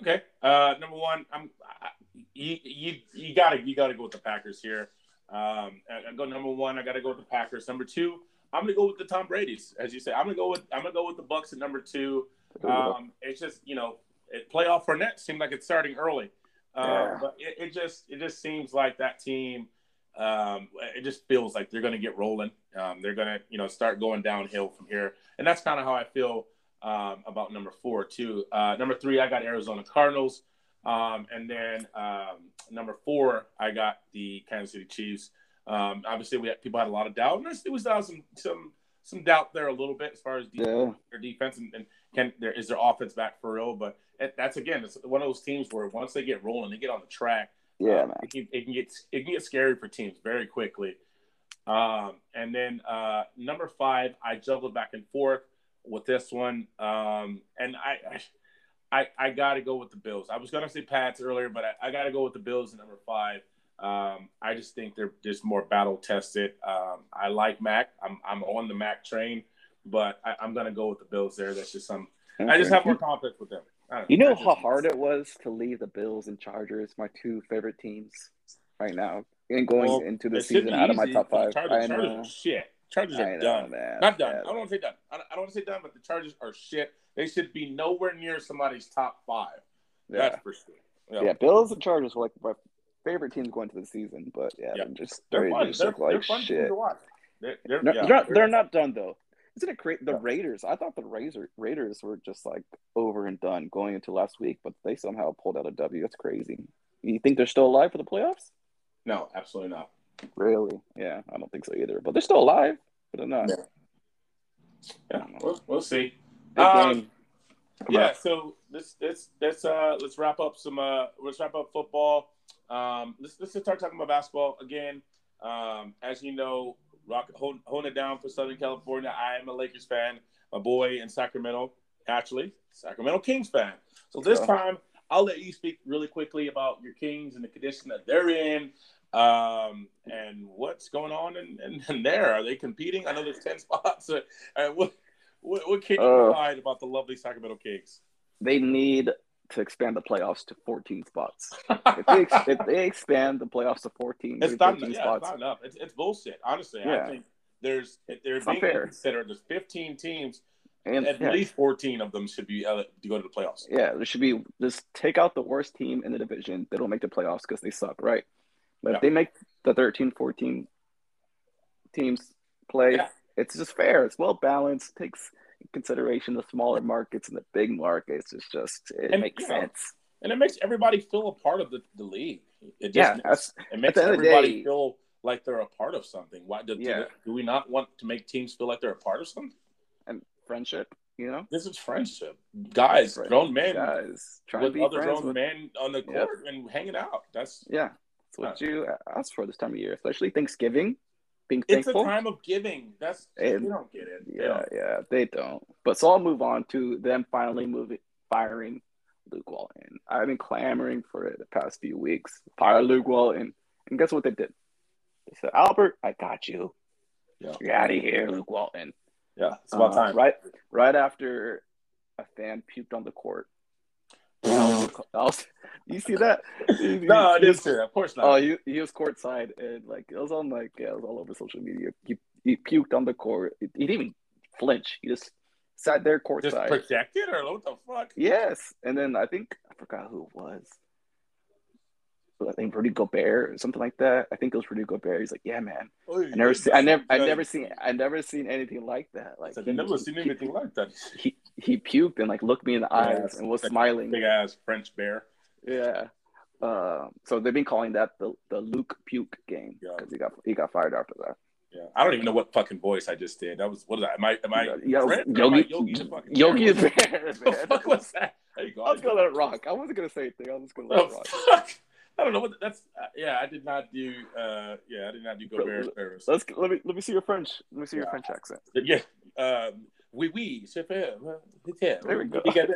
Okay. Uh, number one, I'm I, you you you gotta you gotta go with the Packers here. Um, I, I go number one. I gotta go with the Packers. Number two, I'm gonna go with the Tom Brady's, as you say. I'm gonna go with I'm gonna go with the Bucks at number two. Um, it's just you know, it, playoff Fournette seemed like it's starting early, uh, yeah. but it, it, just it just seems like that team. Um, it just feels like they're gonna get rolling. Um, they're gonna you know start going downhill from here, and that's kind of how I feel um, about number four too. Uh, number three, I got Arizona Cardinals, um, and then um, number four, I got the Kansas City Chiefs. Um, obviously, we had, people had a lot of doubt, and there was uh, some some some doubt there a little bit as far as defense, yeah. their defense and, and can there is their offense back for real. But it, that's again, it's one of those teams where once they get rolling, they get on the track. Yeah, um, it, can, it can get it can get scary for teams very quickly. Um, and then uh, number five, I juggled back and forth with this one. Um, and I, I, I got to go with the Bills. I was going to say Pats earlier, but I, I got to go with the Bills at number five. Um, I just think they're just more battle tested. Um, I like Mac. I'm, I'm on the Mac train, but I, am going to go with the Bills there. That's just some. Okay. I just have more confidence with them. You know how hard it was to leave the Bills and Chargers, my two favorite teams, right now, and going well, into the season out of my top five. Chargers, I know. Shit. Chargers are done. Man. Not done. Yeah. I don't want to say done. I don't, want to say done, but the Chargers are shit. They should be nowhere near somebody's top five. Yeah. That's for sure. Yeah. yeah, Bills and Chargers were like my favorite teams going into the season, but yeah, yeah. they're just they're, they're just they're, like they're fun shit. They're, they're, no, yeah, they're, they're not done though. Isn't it great? The Raiders. I thought the Raiders Raiders were just like over and done going into last week, but they somehow pulled out a W. That's crazy. You think they're still alive for the playoffs? No, absolutely not. Really? Yeah, I don't think so either. But they're still alive, but they're not. Yeah, yeah we'll, we'll see. Um, yeah, so let's let's let's uh let's wrap up some uh let's wrap up football. Um, let's let's start talking about basketball again. Um, as you know, rock hold, holding it down for Southern California. I am a Lakers fan. My boy in Sacramento, actually, Sacramento Kings fan. So this time, I'll let you speak really quickly about your Kings and the condition that they're in. Um, and what's going on in, in, in, there? Are they competing? I know there's 10 spots. Uh, what, what, what, can you uh, provide about the lovely Sacramento Kings? They need to expand the playoffs to 14 spots. if, they, if, they, expand the playoffs to 14, it's not, yeah, spots, it's not enough. It's, it's bullshit, honestly. Yeah. I think there's, there's being considered, there's 15 teams and at yeah. least 14 of them should be uh, to go to the playoffs. Yeah, there should be just take out the worst team in the division. Don't make the playoffs because they suck, right? But Yeah. if they make the 13, 14 teams play, Yeah. it's just fair. It's well balanced. Takes in consideration the smaller markets and the big markets. It's just it And, makes know, sense. and it makes everybody feel a part of the, the league. It just Yeah, makes, it makes the end of the everybody day- feel like they're a part of something. Why do, do Yeah. they- do we not want to make teams feel like they're a part of something? and friendship. You know, This is friendship, guys, Right. grown men guys trying to with other grown with. men on the Yep. court and hanging out. That's Yeah, that's what you ask for this time of year, especially Thanksgiving. Being thankful. It's a time of giving. That's you don't get it. They Yeah, don't. yeah, they don't. But so I'll move on to them finally moving, firing Luke Walton. I've been clamoring for it the past few weeks. Fire Luke Walton, and guess what they did? They said, "Albert, I got you. Yeah. You're out of here, Luke Walton." Yeah, it's about Uh, time. Right, right after a fan puked on the court. Was- you see that? no, I didn't see. Of course not. Oh, he, he was courtside and like it was on like yeah, it was all over social media. He, he puked on the court. He, he didn't even flinch. He just sat there courtside. Just protected or what the fuck? yes, and then I think I forgot who it was. I think Rudy Gobert or something like that. I think it was Rudy Gobert. He's like, "Yeah, man, I never, see, I never, I never seen, I never seen anything like that. Like, I've never seen anything like that. He he puked and like looked me in the eyes Yes. and was Like smiling. Big ass French bear. Yeah. Uh, so they've been calling that the, the Luke Puke game Yeah. because he got he got fired after that. Yeah, I don't even know what fucking voice I just did. That was what is that? Am I am I Yeah, French am I Yogi, Yogi the Yogi Bear? Bear, What the fuck was that? There you go. I was gonna let it rock. I wasn't gonna say anything. I was just gonna let Oh, it rock. fuck. I don't know what that's. Uh, yeah, I did not do. Uh, yeah, I did not do Gobert. Bears. Let's let me let me see your French. Let me see your French accent. Yeah. Um, oui, oui, c'est fait. It's here. There we go. You.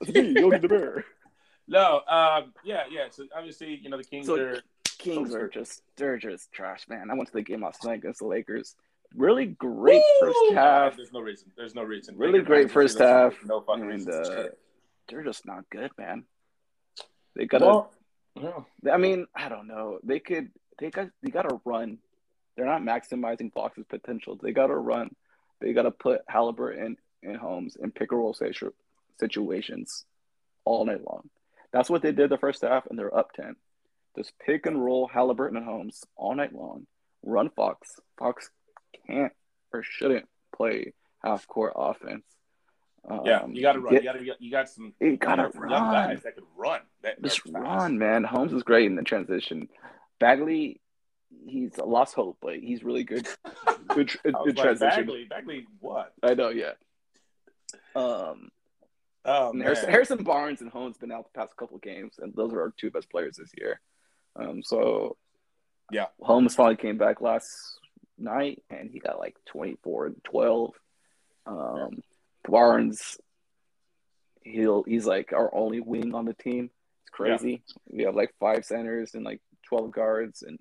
It's me, Yogi the Bear. No, um, yeah, yeah. So obviously, you know, the Kings So- are. Kings are just they're just trash, man. I went to the game last night against the Lakers. Really great first Woo! half. There's no reason. There's no reason. Really Lakers great first half, No fucking and, reason. uh, They're just not good, man. They gotta. well, yeah. I mean, I don't know. They could. They got. They got to run. They're not maximizing Fox's potential. They got to run. They got to put Halliburton and Holmes in pick and roll situations all night long. That's what they did the first half, and they're up ten. Just pick and roll Halliburton and Holmes all night long. Run Fox. Fox can't or shouldn't play half court offense. Yeah, Um, you got to run. get- you got to. You got some. You gotta young run. guys that could run. That, Just run, man. Holmes is great in the transition. Bagley, he's a lost hope, but he's really good. Good, tr- I was good like, transition. Bagley, Bagley, what? I know, yeah. Um, Oh man. Harrison, Harrison Barnes and Holmes been out the past couple of games, and those are our two best players this year. Um, so Yeah. Holmes finally came back last night, and he got like twenty four and twelve. Um, Barnes, he'll he's like our only wing on the team. It's crazy. We have like five centers and like twelve guards, and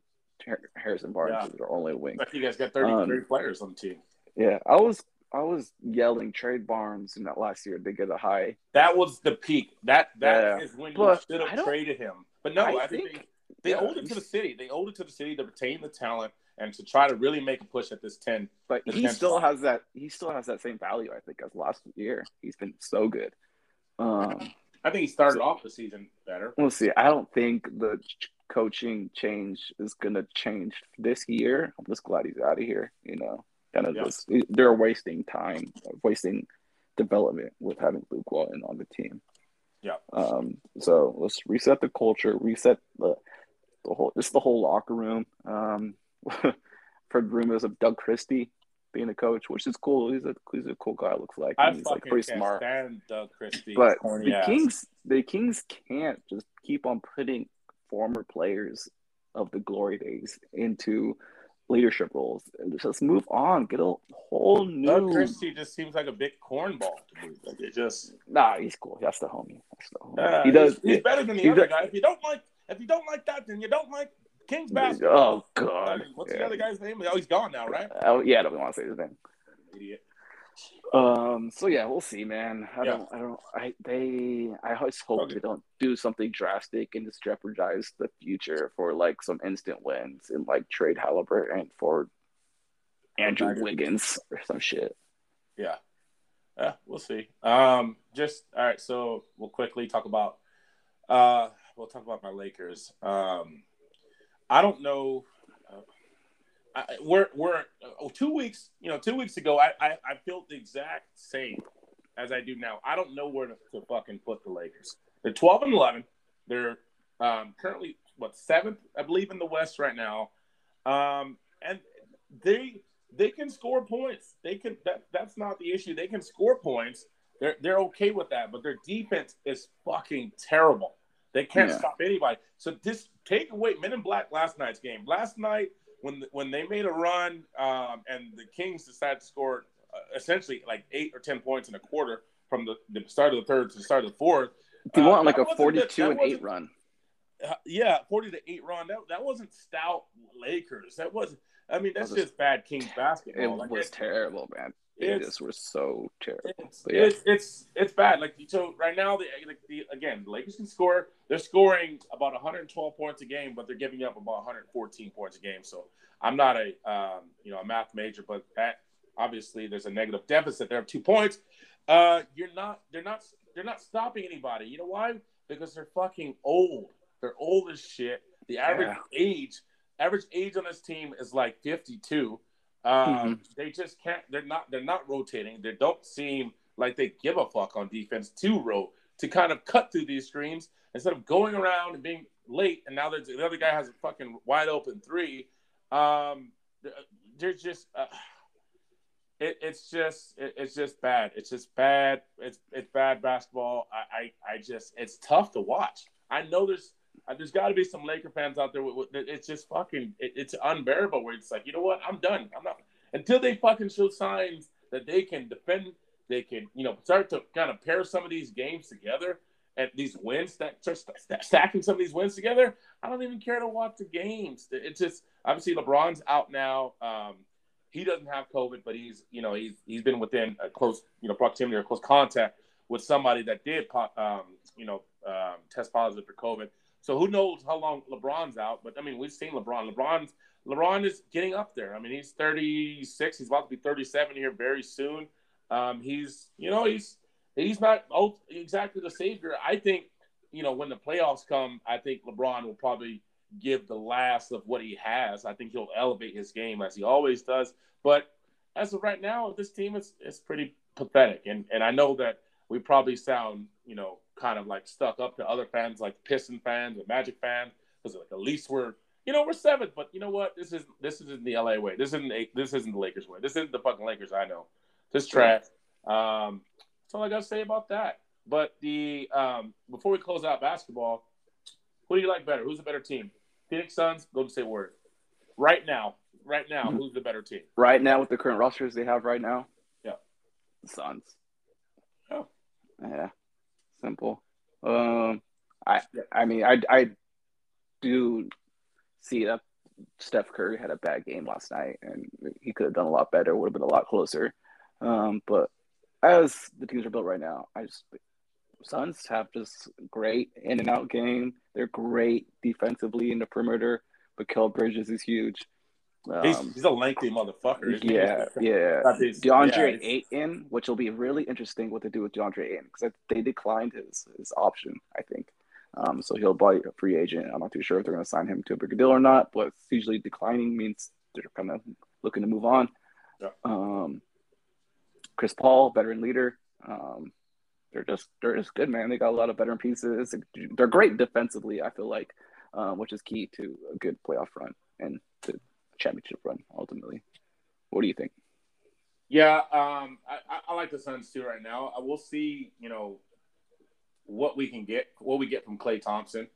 Harrison Barnes Yeah. is our only wing. I think you guys got 30, Um, 30 players on the team. Yeah, I was I was yelling trade Barnes in that last year to get a high. That was the peak. That that is Yeah. when But you should have traded him. But no, I, I think, think- they, they yeah, owed it to the city. They owed it to the city to retain the talent and to try to really make a push at this ten. But The he tenth still spot. has that. He still has that same value, I think, as last year. He's been so good. Um, I think he started So- off the season better. we'll see. I don't think the coaching change is gonna change this year. I'm just glad he's out of here. You know, kind of just they're wasting time, wasting development with having Luke Walton on the team. Yeah. Um. So let's reset the culture, reset the the whole just the whole locker room. Um. heard rumors of Doug Christie being a coach, which is cool. He's a he's a cool guy. Looks like I he's like pretty smart. stand Doug Christie. But corny the ass. Kings, the Kings can't just keep on putting former players of the glory days into leadership roles. Just move on, get a whole new. Doug Christie just seems like a big cornball to me. Like it just Nah, he's cool. That's the homie. That's the homie. uh, he does. He's, he's better than the he other does- guy. If you don't like, if you don't like that, then you don't like Kings back. Oh God. What's yeah. the other guy's name? Oh, he's gone now, right? Oh yeah, I don't want to say his name. Idiot. Um. So yeah, we'll see, man. I Yeah. don't. I don't. I they. I always hope Okay. they don't do something drastic and just jeopardize the future for like some instant wins and like trade Halliburton for Andrew. Wiggins or some shit. Yeah. Yeah, we'll see. Um, just all right. So we'll quickly talk about. Uh, we'll talk about my Lakers. Um, I don't know. Uh, I, we're we're uh, two weeks. You know, two weeks ago, I, I I felt the exact same as I do now. I don't know where to, to fucking put the Lakers. They're twelve and eleven. They're um, currently what seventh, I believe, in the West right now, um, and they they can score points. They can. That, that's not the issue. They can score points. They're they're okay with that, but their defense is fucking terrible. They can't yeah. stop anybody. So just take away Men in Black last night's game. Last night when when they made a run um, and the Kings decided to score uh, essentially like eight or ten points in a quarter from the, the start of the third to the start of the fourth. They uh, want like a forty-two and eight run. Uh, yeah, forty to eight run. That that wasn't stout Lakers. That was. I mean, that's just bad Kings basketball. It like, was terrible, man. It just were so terrible. It's, yeah. it's, it's it's bad. Like so, right now, the, like the again, the Lakers can score. They're scoring about 112 points a game, but they're giving up about 114 points a game. So I'm not a um, you know a math major, but that obviously there's a negative deficit there of two points. Uh, you're not. They're not. They're not stopping anybody. You know why? Because they're fucking old. They're old as shit. The average yeah. age, average age on this team is like 52. Um, mm-hmm. They just can't. They're not. They're not rotating. They don't seem like they give a fuck on defense to row to kind of cut through these screens instead of going around and being late. And now the other guy has a fucking wide open three. Um, they're just. Uh, it, it's just it, it's just bad. It's just bad. It's it's bad basketball. I, I I just it's tough to watch. I know there's there's got to be some Laker fans out there. With, it's just fucking, it, it's unbearable. Where it's like, you know what? I'm done. I'm not until they fucking show signs that they can defend. They can, you know, start to kind of pair some of these games together and these wins that start stacking some of these wins together. I don't even care to watch the games. It's just obviously LeBron's out now. Um, he doesn't have COVID, but he's, you know, he's he's been within a close, you know, proximity or close contact with somebody that did, um, you know, um, test positive for COVID. So who knows how long LeBron's out? But I mean, we've seen LeBron. LeBron's LeBron is getting up there. I mean, he's 36. He's about to be 37 here very soon. Um, he's, you know, he's he's not exactly the savior. I think, you know, when the playoffs come, I think LeBron will probably give the last of what he has. I think he'll elevate his game as he always does. But as of right now, this team is is pretty pathetic. And and I know that we probably sound, you know, kind of like stuck up to other fans like Piston fans or Magic fans because like at least we're you know we're seventh, but you know what? This is this isn't the LA way. This isn't this isn't the Lakers way. This isn't the fucking Lakers I know. This trash. Um, that's all I got to say about that. But the um, before we close out basketball, who do you like better? Who's the better team? Phoenix Suns, Golden State Warriors. Right now, right now, mm-hmm. who's the better team? Right now, with the current rosters they have right now, yeah, the Suns. Oh, yeah. Simple. Um, I I mean I I do see that Steph Curry had a bad game last night, and he could have done a lot better. Would have been a lot closer. Um, but as the teams are built right now, I just Suns have just great in and out game. They're great defensively in the perimeter. But Kell Bridges is huge. Um, he's, he's, a lengthy motherfucker. Yeah, yeah. DeAndre yeah, Ayton, which will be really interesting what to do with DeAndre Ayton because they declined his his option, I think. Um, so he'll buy a free agent. I'm not too sure if they're going to sign him to a bigger deal or not, but usually declining means they're kind of looking to move on. Yeah. Um, Chris Paul, veteran leader. Um, they're just they're just good, man. They got a lot of veteran pieces. They're great defensively. I feel like, um, which is key to a good playoff run and to championship run ultimately. What do you think? Yeah, um, I, I, like the Suns too right now. I will see, you know, what we can get, what we get from Klay Thompson.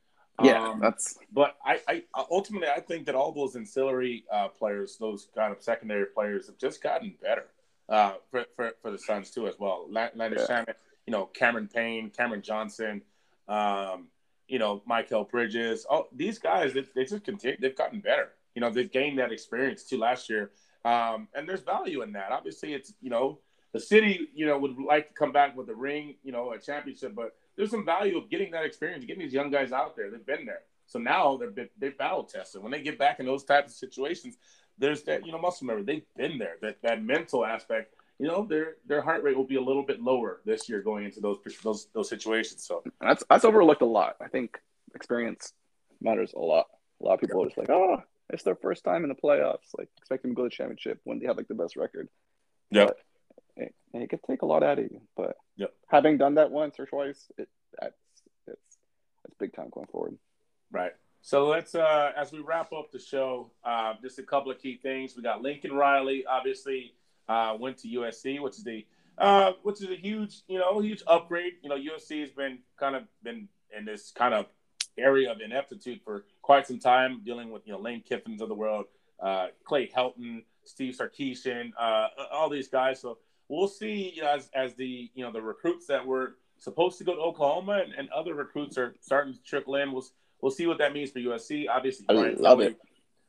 Yeah, um, that's. But I, I ultimately I think that all those ancillary uh, players, those kind of secondary players, have just gotten better uh, for, for, for the Suns too as well. Landry yeah. You know, Cameron Payne, Cameron Johnson, um, you know, Mikal Bridges. Oh, these guys, they, they just continue. They've gotten better you know they've gained that experience too last year, um, and there's value in that. Obviously, it's you know the city you know would like to come back with a ring, you know, a championship, but there's some value of getting that experience, getting these young guys out there. They've been there, so now they're they battle tested. When they get back in those types of situations, there's that you know muscle memory. They've been there. That that mental aspect you know their their heart rate will be a little bit lower this year going into those those those situations. So that's that's overlooked a lot. I think experience matters a lot A lot of people are just like, oh, it's their first time in the playoffs. Like expect them to go to the championship when they have like the best record. Yeah. It, it could take a lot out of you, but Yep. having done that once or twice, it that's it's it's big time going forward. Right. So let's, uh, as we wrap up the show, uh, just a couple of key things. We got Lincoln Riley, obviously, uh, went to USC, which is the, uh, which is a huge, you know, huge upgrade. You know, USC has been kind of been in this kind of area of ineptitude for quite some time, dealing with you know Lane Kiffins of the world, uh, Clay Helton, Steve Sarkisian, uh, all these guys. So we'll see you know, as as the you know the recruits that were supposed to go to Oklahoma and, and other recruits are starting to trickle in. We'll we'll see what that means for USC. Obviously, I Brian love Kelly, it.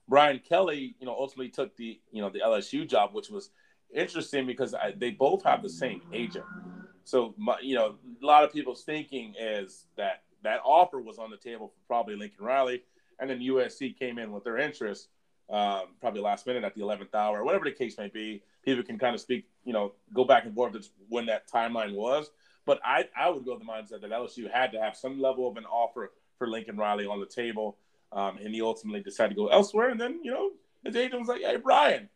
Brian Kelly, you know, ultimately took the you know the LSU job, which was interesting because I, they both have the same agent. So my, you know, a lot of people's thinking is that that offer was on the table for probably Lincoln Riley, and then USC came in with their interest, um, probably last minute at the eleventh hour, whatever the case may be. People can kind of speak, you know, go back and forth when that timeline was. But I, I would go the mindset that LSU had to have some level of an offer for Lincoln Riley on the table, um, and he ultimately decided to go elsewhere. And then, you know, his agent was like, "Hey, Brian,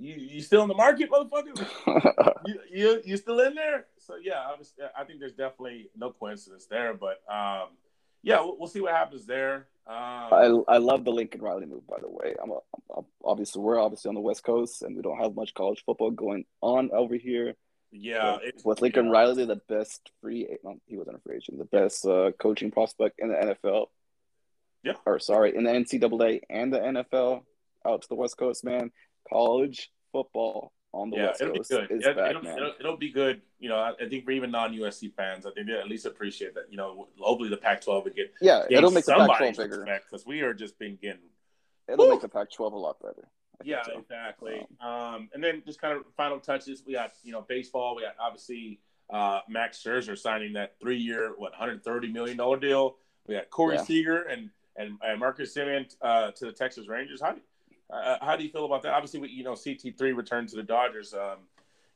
you you still in the market, motherfucker? you, you you still in there?" So yeah, I, was, I think there's definitely no coincidence there. But um, yeah, we'll, we'll see what happens there. Um, I I love the Lincoln Riley move. By the way, I'm, a, I'm obviously we're obviously on the West Coast and we don't have much college football going on over here. yeah, with, it's- with Lincoln yeah. Riley, the best free no, he wasn't a free agent, the best uh, coaching prospect in the NFL. Yeah. Or sorry, in the NCAA and the NFL out to the West Coast, man. College football on the yeah, West it'll be Coast good. is It, back, man. it'll, it'll be good. You know, I, I think for even non USC fans, I think they at least appreciate that. You know, hopefully the Pac-12 would get yeah, it'll make the somebody's Pac-12 bigger. because we are just been getting It'll Woo! make the Pac-12 a lot better. I Yeah, so. exactly. Um, and then just kind of final touches. We got you know baseball. We got obviously uh, Max Scherzer signing that three-year, what, 130 million dollar deal. We got Corey Yeah. Seager and and, and Marcus Semien uh, to the Texas Rangers. How do uh, how do you feel about that? Obviously, we, you know CT3 returned to the Dodgers. Um,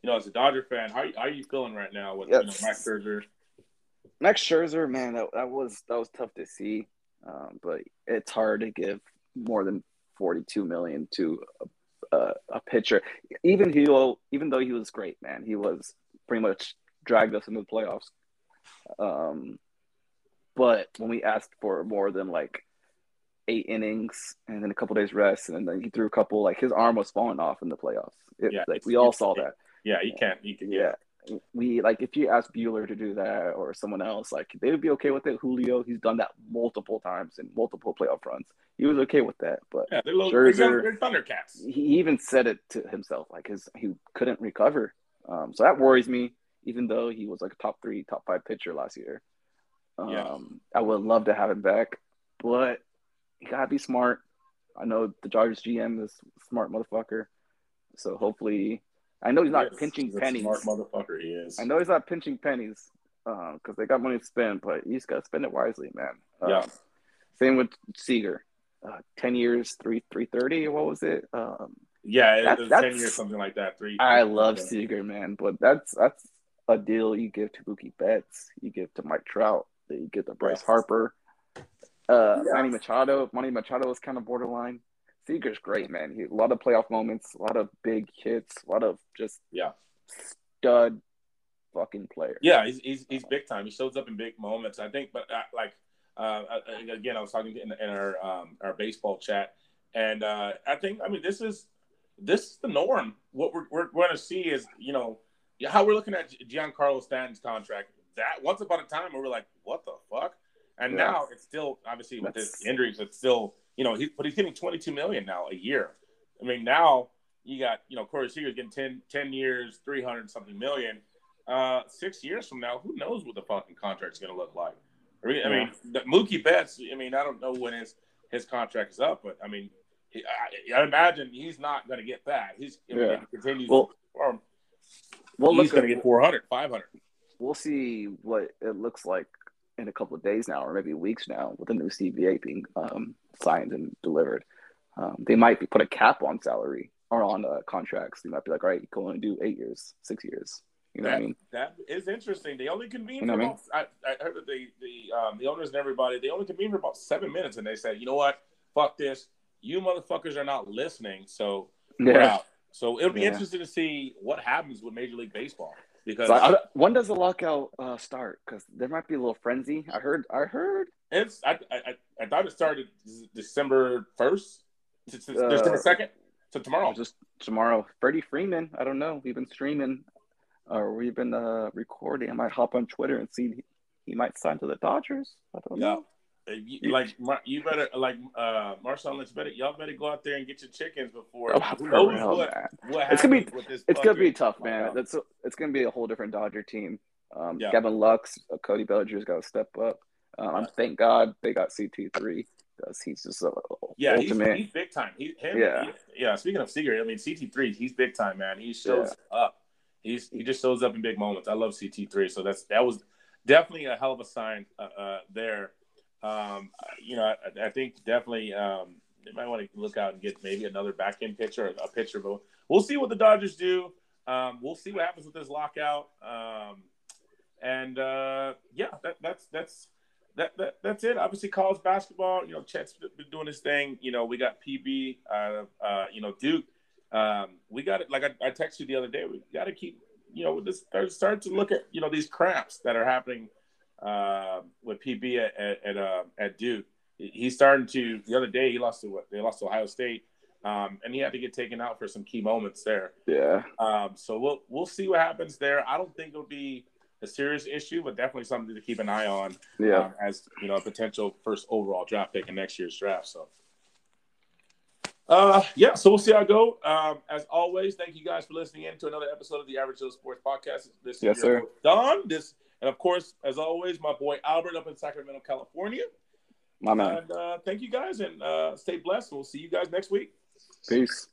you know, as a Dodger fan, how, how are you feeling right now with you know, Yes. Max Scherzer? Max Scherzer, man, that, that was that was tough to see, um, but it's hard to give more than forty-two million to a, a, a pitcher. Even he, even though he was great, man, he was pretty much dragged us into the playoffs. Um, but when we asked for more than like eight innings and then a couple days rest, and then he threw a couple, like his arm was falling off in the playoffs. It, Yeah, like we all saw that. Yeah, you can't. You can. Yeah. We like if you ask Buehler to do that or someone else, like they would be okay with it. Julio, he's done that multiple times in multiple playoff runs. He was okay with that, but Yeah, they're, little, Scherzer- they're Thundercats. he even said it to himself, like his he couldn't recover. Um, so that worries me, even though he was like a top three, top five pitcher last year. Um, Yeah. I would love to have him back, but you gotta be smart. I know the Dodgers GM is smart motherfucker, so hopefully, I know he's not Yes, pinching he's pennies. Smart motherfucker, he is. I know he's not pinching pennies because they got money to spend, but you just got to spend it wisely, man. Yeah. Um, same with Seager. Uh, 10 years, three 330, what was it? Um, Yeah, it, That- it was ten years, something like that. Three. I love Yeah. Seager, man, but that's that's a deal you give to Mookie Betts, you give to Mike Trout, you give to Bryce Yeah. Harper. Uh, Yeah. Manny Machado, Manny Machado is kind of borderline. Seager's great, man. He, a lot of playoff moments, a lot of big hits, a lot of just Yeah. stud fucking player. Yeah, he's, he's he's big time. He shows up in big moments. I think, but uh, like uh, uh, again, I was talking in, in our um, our baseball chat, and uh, I think I mean this is this is the norm. What we're we're going to see is you know how we're looking at Giancarlo Stanton's contract. That once upon a time we were like, what the fuck, and Yeah. now it's still obviously with his injuries, it's still you know he but he's getting twenty two million now a year. I mean now you got you know Corey Seager's getting 10, 10 years, three hundred something million uh, six years from now, who knows what the fucking contract's going to look like? I mean, I mean, the Mookie Betts. I mean, I don't know when his his contract is up, but I mean, he, I, I imagine he's not going to get that. He's Yeah. if he continues. Well, to perform, We'll he's going to get 400, 500. we'll see what it looks like in a couple of days now, or maybe weeks now, with the new CBA being um, signed and delivered. Um, they might be put a cap on salary or on uh, contracts. They might be like, all right, you can only do eight years, six years. You know what I mean? That is interesting. They only convened You know for I about, I, I heard that the the um, the owners and everybody they only convened for about seven minutes, and they said, you know what, fuck this. You motherfuckers are not listening, so we're Yeah. out. So it'll be Yeah. interesting to see what happens with Major League Baseball because So when does the lockout uh, start? Because there might be a little frenzy. I heard. I heard. it's I, I I- thought it started December first, Uh, December second, so tomorrow. Just tomorrow. Freddie Freeman. I don't know. We've been streaming, or we've been uh, recording. I might hop on Twitter and see he, he might sign to the Dodgers. I don't Yeah. know. You- Like Mar- you better like uh Marshawn Lynch better y'all better go out there and get your chickens before Oh, who knows real, what, what It's gonna be- happens with this It's gonna be tough, man. That's it's gonna be a whole different Dodger team. Um, Yeah. Gavin Lux, uh, Cody Bellinger's got to step up. Um, Yeah. Thank God they got CT three because he's just a Yeah, he's, he's big time. He, him, Yeah. he- yeah. Speaking of Seager, I mean CT3, he's big time, man. He shows up. He's he just shows up in big moments. I love CT3, so that's that was definitely a hell of a sign uh, uh, there. Um, you know, I, I think definitely um, they might want to look out and get maybe another back end pitcher, a pitcher, but we'll see what the Dodgers do. Um, we'll see what happens with this lockout. Um, and uh, yeah, that, that's that's that, that that's it. Obviously, college basketball. You know, Chet's been doing his thing. You know, we got PB. Uh, uh, you know, Duke. Um, we got it. Like I, I texted you the other day. We got to keep. You know, this start, to look at you know these cramps that are happening uh, with PB at at at, uh, at Duke. He's starting to. The other day, he lost to what? They lost to Ohio State, um, and he had to get taken out for some key moments there. Yeah, Um, so we'll we'll see what happens there. I don't think it'll be a serious issue, but definitely something to keep an eye on. yeah. um, as you know, a potential first overall draft pick in next year's draft. So, uh, yeah, so we'll see how it go. Um, as always, thank you guys for listening in to another episode of the Average Joe Sports Podcast. This is Yes, your sir. Don. This, and of course, as always, my boy Albert up in Sacramento, California. My man. And, uh, thank you guys and uh, stay blessed. We'll see you guys next week. Peace.